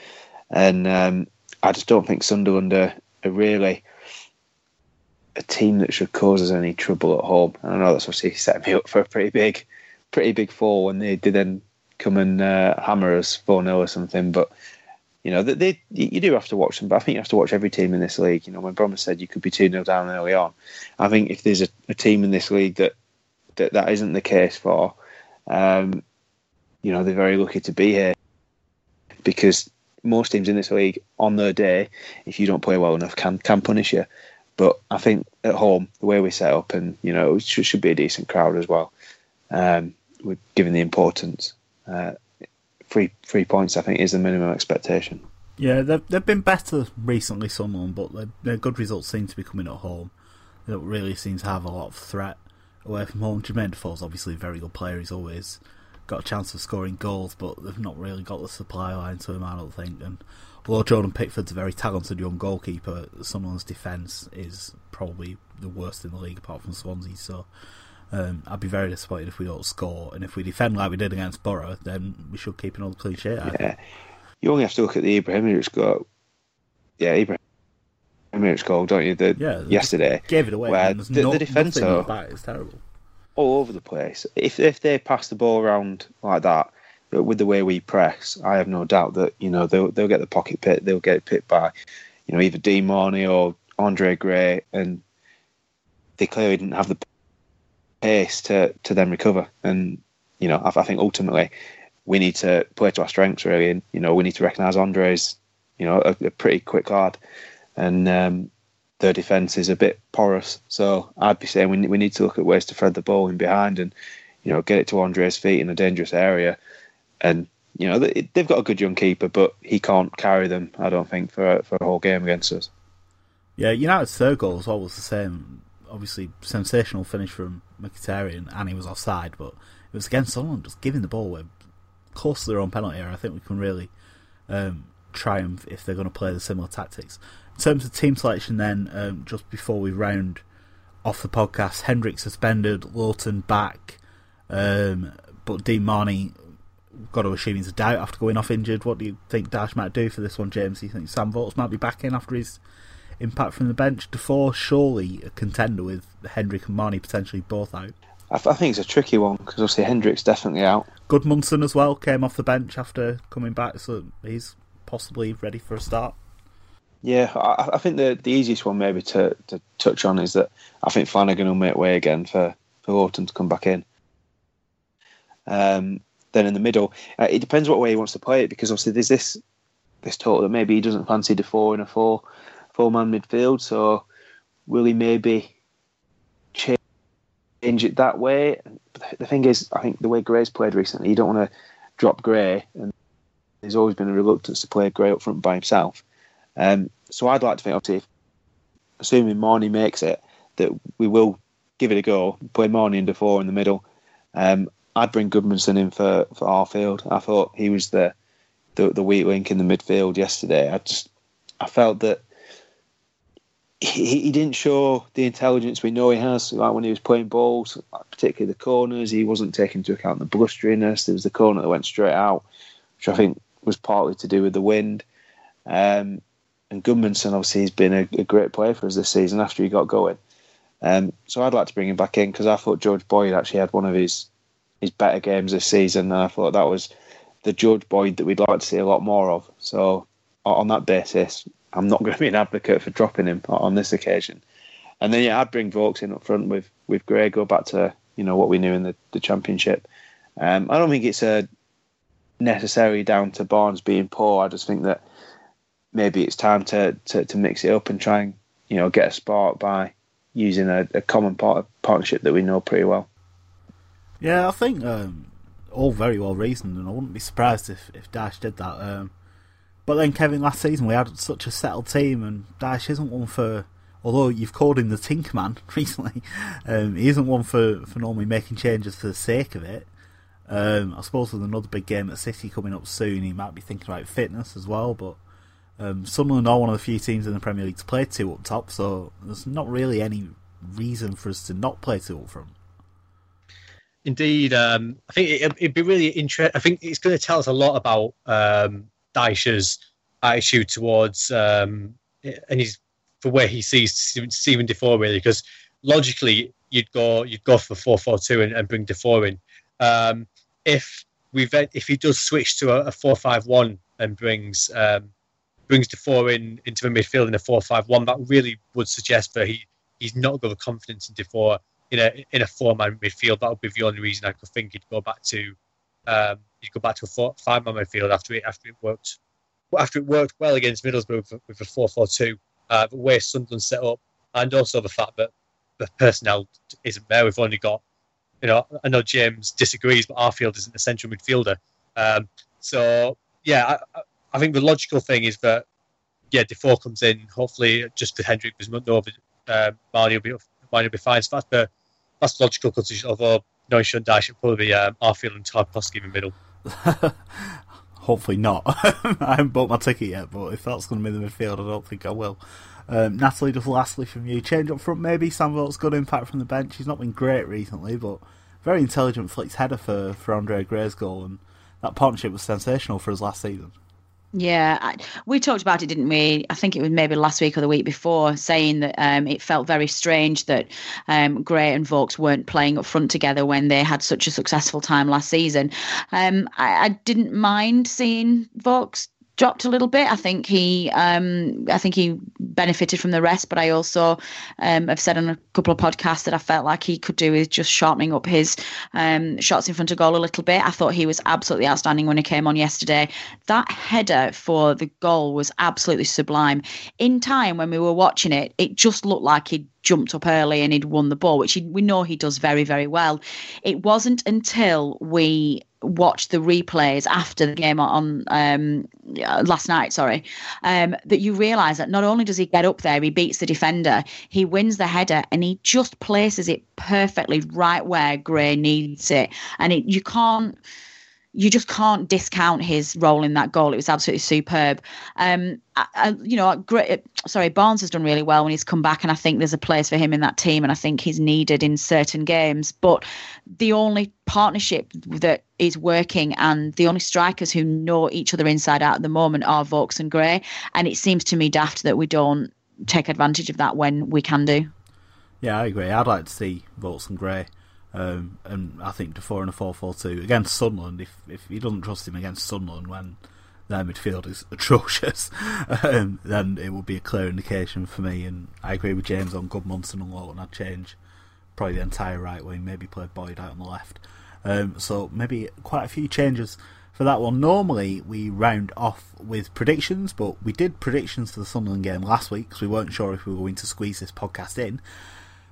and um, I just don't think Sunderland are, are really a team that should cause us any trouble at home. And I know that's obviously set me up for a pretty big, pretty big fall when they did then come and uh, hammer us four 0 or something. But you know, they, they, you do have to watch them. But I think you have to watch every team in this league. You know, when Bromwich said you could be two 0 down early on, I think if there's a, a, team in this league that that that isn't the case for, um, you know, they're very lucky to be here because most teams in this league on their day, if you don't play well enough, can can punish you. But I think at home, the way we set up, and you know, it should, should be a decent crowd as well. Um, given the importance, uh, three three points I think is the minimum expectation. Yeah, they've they've been better recently, Sunderland, but their, their good results seem to be coming at home. They don't really seem to have a lot of threat away from home. Jermain Defoe's obviously a very good player. He's always got a chance of scoring goals, but they've not really got the supply line to him, I don't think. And although Jordan Pickford's a very talented young goalkeeper, Sunderland's defence is probably the worst in the league apart from Swansea. So um, I'd be very disappointed if we don't score. And if we defend like we did against Boro, then we should keep another clean sheet. Yeah. You only have to look at the Ibrahimovic goal. Yeah, Ibrahimovic goal, don't you? The, yeah, yesterday. Gave it away. Where the, no, the defence is terrible. All over the place. If if they pass the ball around like that, but with the way we press, I have no doubt that you know they'll they'll get the pocket pit. They'll get it picked by, you know, either Dean Marney or Andre Gray, and they clearly didn't have the pace to to then recover. And you know, I, I think ultimately we need to play to our strengths really, and you know, we need to recognise Andre's, you know, a, a pretty quick lad, and um, their defence is a bit porous. So I'd be saying we we need to look at ways to thread the ball in behind and you know get it to Andre's feet in a dangerous area and you know they've got a good young keeper, but he can't carry them. I don't think for for a whole game against us. Yeah, United's third goal as well was the same. Obviously, sensational finish from Mkhitaryan, and he was offside, but it was against someone just giving the ball away close to their own penalty area. I think we can really um, triumph if they're going to play the similar tactics. In terms of team selection, then um, just before we round off the podcast, Hendrick suspended, Lowton back, um, but Dean Marney got to assume he's a doubt after going off injured. What do you think Dyche might do for this one, James? Do you think Sam Vokes might be back in after his impact from the bench? Defour surely a contender with Hendrick and Marney potentially both out. I, th- I think it's a tricky one because obviously Hendrick's definitely out. Gudmundsson as well came off the bench after coming back, so he's possibly ready for a start. Yeah, I, I think the the easiest one maybe to, to touch on is that I think Flanagan will make way again for, for Lowton to come back in. Um, then in the middle. Uh, it depends what way he wants to play it because obviously there's this this talk that maybe he doesn't fancy Defour in a four four man midfield. So will he maybe change it that way? The thing is, I think the way Gray's played recently, you don't want to drop Gray, and there's always been a reluctance to play Gray up front by himself. Um, so I'd like to think, obviously, if, assuming Marney makes it, that we will give it a go, play Marney and Defour in the middle. Um, I'd bring Gudmundsson in for for Arfield. I thought he was the, the the weak link in the midfield yesterday. I just I felt that he, he didn't show the intelligence we know he has. Like when he was playing balls, particularly the corners, he wasn't taking into account the blusteriness. There was the corner that went straight out, which I think was partly to do with the wind. Um, and Gudmundsson obviously has been a, a, great player for us this season after he got going. Um, so I'd like to bring him back in because I thought George Boyd actually had one of his his better games this season, and I thought that was the George Boyd that we'd like to see a lot more of. So on that basis, I'm not going to be an advocate for dropping him on this occasion. And then yeah, I'd bring Vokes in up front with with Gray, go back to you know what we knew in the, the championship. Um, I don't think it's a necessarily down to Barnes being poor. I just think that maybe it's time to, to, to mix it up and try and you know get a spark by using a, a common part partnership that we know pretty well. Yeah, I think um, all very well reasoned, and I wouldn't be surprised if, if Dyche did that. Um, but then, Kevin, last season we had such a settled team, and Dyche isn't one for. Although you've called him the Tinkerman recently, um, he isn't one for, for normally making changes for the sake of it. Um, I suppose with another big game at City coming up soon, he might be thinking about fitness as well. But um, Sunderland are one of the few teams in the Premier League to play two up top, so there's not really any reason for us to not play two up front. Indeed, um, I think it, would be really interesting. I think it's going to tell us a lot about um, Dyche's attitude towards um, and his for where he sees Stephen Defour really, because logically you'd go you'd go for four four two and, bring Defour in. Um, if we if he does switch to a, a four five one and brings um, brings Defour in into the midfield in a four five one, that really would suggest that he he's not got the confidence in Defour in a in a four man midfield. That would be the only reason I could think he'd go back to um, he'd go back to a four, five man midfield after it after it worked after it worked well against Middlesbrough with, a four four two. Uh, the way Sunderland set up, and also the fact that the personnel isn't there. We've only got, you know, I know James disagrees, but Arfield isn't a central midfielder. Um, so yeah, I, I, think the logical thing is that yeah, Defour comes in. Hopefully, just for Hendrick, because no, uh, Marney will be Marney will be fine. So that's the that's the logical conclusion. Although no, die should probably be um, Arfield and Tarkowski in the middle. Hopefully not. I haven't bought my ticket yet, but if that's going to be the midfield, I don't think I will. Um, Natalie, just lastly from you, change up front maybe. Sam good impact from the bench. He's not been great recently, but very intelligent flicks header for, for Andre Gray's goal, and that partnership was sensational for us last season. Yeah, I, we talked about it, didn't we? I think it was maybe last week or the week before, saying that um, it felt very strange that um, Gray and Vokes weren't playing up front together when they had such a successful time last season. Um, I, I, didn't mind seeing Vokes dropped a little bit. I think he, um, I think he benefited from the rest, but I also um, have said on a couple of podcasts that I felt like he could do with just sharpening up his um, shots in front of goal a little bit. I thought he was absolutely outstanding when he came on yesterday. That header for the goal was absolutely sublime. In time when we were watching it, it just looked like he'd jumped up early and he'd won the ball, which he, we know he does very, very well. It wasn't until we watched the replays after the game on um, last night, sorry, um, that you realise that not only does he get up there, he beats the defender, he wins the header, and he just places it perfectly right where Gray needs it, and it you can't you just can't discount his role in that goal. It was absolutely superb. Um, I, I, you know, great. Sorry, Barnes has done really well when he's come back, and I think there's a place for him in that team, and I think he's needed in certain games. But the only partnership that is working, and the only strikers who know each other inside out at the moment are Vokes and Gray, and it seems to me daft that we don't take advantage of that when we can do. Yeah, I agree. I'd like to see Vokes and Gray um, and I think Defour in a 4 4 2 against Sunderland, if, if he doesn't trust him against Sunderland when their midfield is atrocious, um, then it would be a clear indication for me. And I agree with James on Gudmundsson and Lowton. I'd change probably the entire right wing, maybe play Boyd out on the left. Um, so maybe quite a few changes for that one. Normally we round off with predictions, but we did predictions for the Sunderland game last week because we weren't sure if we were going to squeeze this podcast in.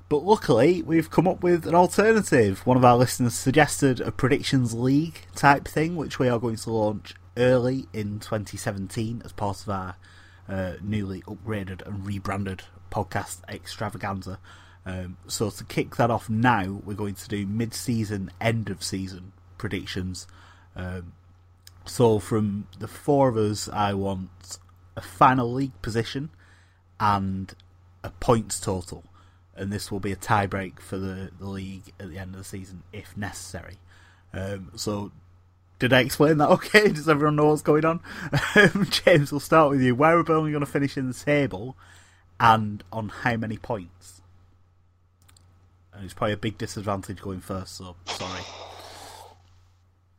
But luckily, we've come up with an alternative. One of our listeners suggested a predictions league type thing, which we are going to launch early in 2017 as part of our uh, newly upgraded and rebranded podcast extravaganza. Um, so to kick that off now, we're going to do mid-season, end of season predictions. Um, so from the four of us, I want a final league position and a points total and this will be a tiebreak for the, the league at the end of the season if necessary. Um, so, did I explain that okay? Does everyone know what's going on? Um, James, we'll start with you. Where are Burnley going to finish in the table and on how many points? And it's probably a big disadvantage going first, so sorry.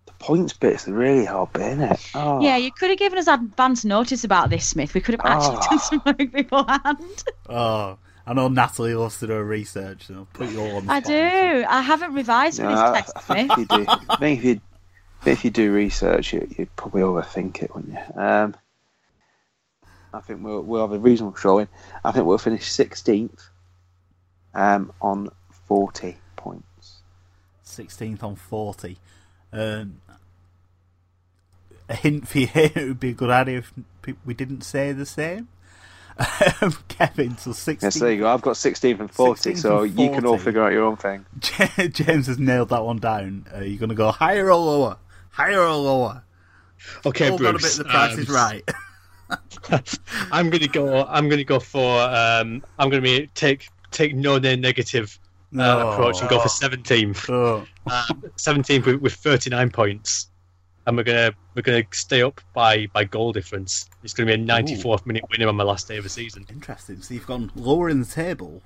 The points bit's really hard bit, isn't it? Oh. Yeah, you could have given us advance notice about this, Smith. We could have actually oh. done some work beforehand. Oh. I know Natalie loves to do her research, so I'll put you all on the I spot. do. I haven't revised for No, this I, text, I think me. if you do, I think if you if you do research, you, you'd probably overthink it, wouldn't you? Um, I think we'll we'll have a reasonable showing. I think we'll finish 16th um, on 40 points. 16th on 40. Um, a hint for you here, it would be a good idea if we didn't say the same. Um, Kevin, so 16th. Yes, there you go. I've got 16 and 40, 16th so and you can all figure out your own thing. James has nailed that one down. Uh, you're going to go higher or lower? Higher or lower? Okay, all got a bit Bruce. of the price is um, right. I'm gonna go. I'm gonna go for. Um, I'm gonna be take take no name negative uh, No. approach and go for 17. Oh. Um, 17th with, with 39 points, and we're gonna we're gonna stay up by by goal difference. It's gonna be a 94th minute winner on my last day of the season. Interesting. So you've gone lower in the table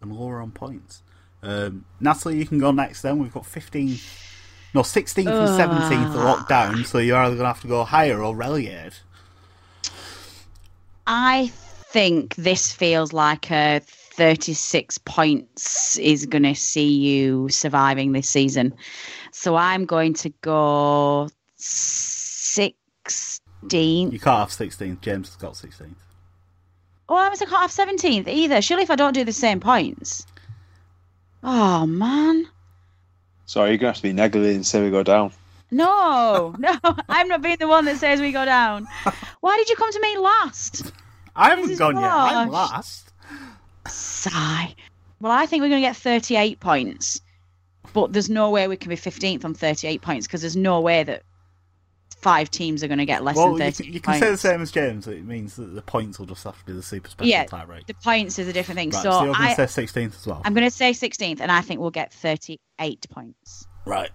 and lower on points. Um, Natalie, you can go next then. We've got 15, no, 16th and 17th are locked down, so you're either going to have to go higher or relegated. I think this feels like a 36 points is going to see you surviving this season. So I'm going to go 16. You can't have 16th. James has got 16th. Oh, I was I can't have 17th either. Surely if I don't do the same points. Oh, man. Sorry, you're going to have to be negative and say we go down. No, no, I'm not being the one that says we go down. Why did you come to me last? I haven't is gone yet. I'm last. Sigh. Well, I think we're going to get 38 points, but there's no way we can be 15th on 38 points because there's no way that five teams are going to get less Well, than you 30 can, you can say the same as James. It means that the points will just have to be the super special Yeah, type rate. the points is a different thing. Right, so so you're going to say 16th as well. I'm going to say 16th, and I think we'll get 38 points. Right.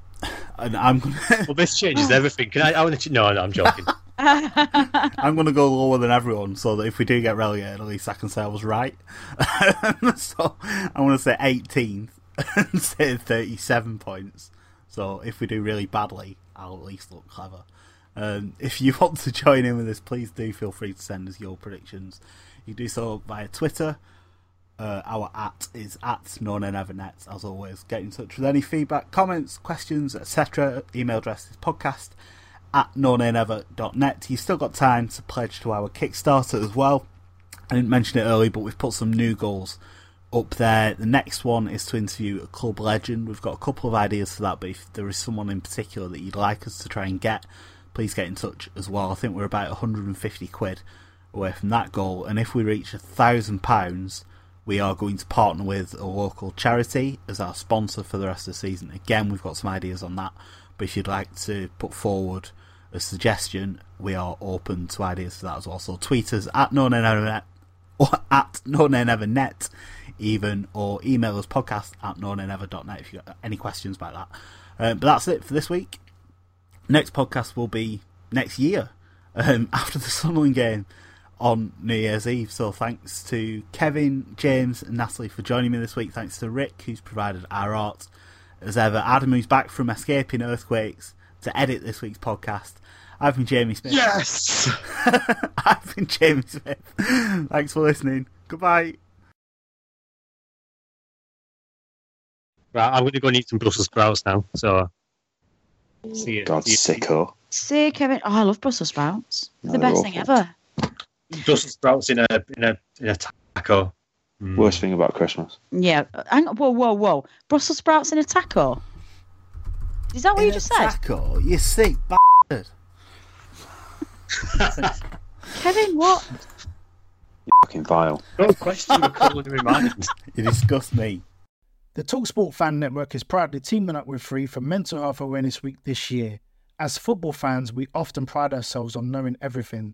And I'm going to Well, this changes everything. Can I? I want to. No, no, I'm joking. I'm going to go lower than everyone so that if we do get relegated, at least I can say I was right. so I want to say 18th and say 37 points. So if we do really badly, I'll at least look clever. Um, if you want to join in with us, please do feel free to send us your predictions. You do so via Twitter. Uh, our at is at non evernet as always. Get in touch with any feedback, comments, questions, etc. Email address is podcast at nonanever.net. You've still got time to pledge to our Kickstarter as well. I didn't mention it earlier, but we've put some new goals up there. The next one is to interview a club legend. We've got a couple of ideas for that, but if there is someone in particular that you'd like us to try and get, please get in touch as well. I think we're about 150 quid away from that goal, and if we reach a thousand pounds, we are going to partner with a local charity as our sponsor for the rest of the season. Again, we've got some ideas on that, but if you'd like to put forward a suggestion, we are open to ideas for that as well. So tweet us at nonanevernet or at nonanevernet even, or email us podcast at nonanever.net if you've got any questions about that. Um, but that's it for this week. Next podcast will be next year um, after the Sunderland game on New Year's Eve. So thanks to Kevin, James, and Natalie for joining me this week. Thanks to Rick, who's provided our art. As ever, Adam, who's back from escaping earthquakes to edit this week's podcast. I've been Jamie Smith. yes. I've been Jamie Smith. Thanks for listening. Goodbye. Right, I'm going to go and eat some Brussels sprouts now. So, uh, see you. God, see you. sicko. Say, Kevin. Oh, I love Brussels sprouts. No, the they're best thing awful. ever. Brussels sprouts in a in a in a taco. Mm. Worst thing about Christmas. Yeah. Hang whoa, whoa, whoa. Brussels sprouts in a taco. Is that what you In a just said? Taco, you sick bastard. Kevin, what? You Fucking vile. No question your culinary mind. You disgust me. The Talksport Fan Network is proudly teaming up with Free for Mental Health Awareness Week this year. As football fans, we often pride ourselves on knowing everything,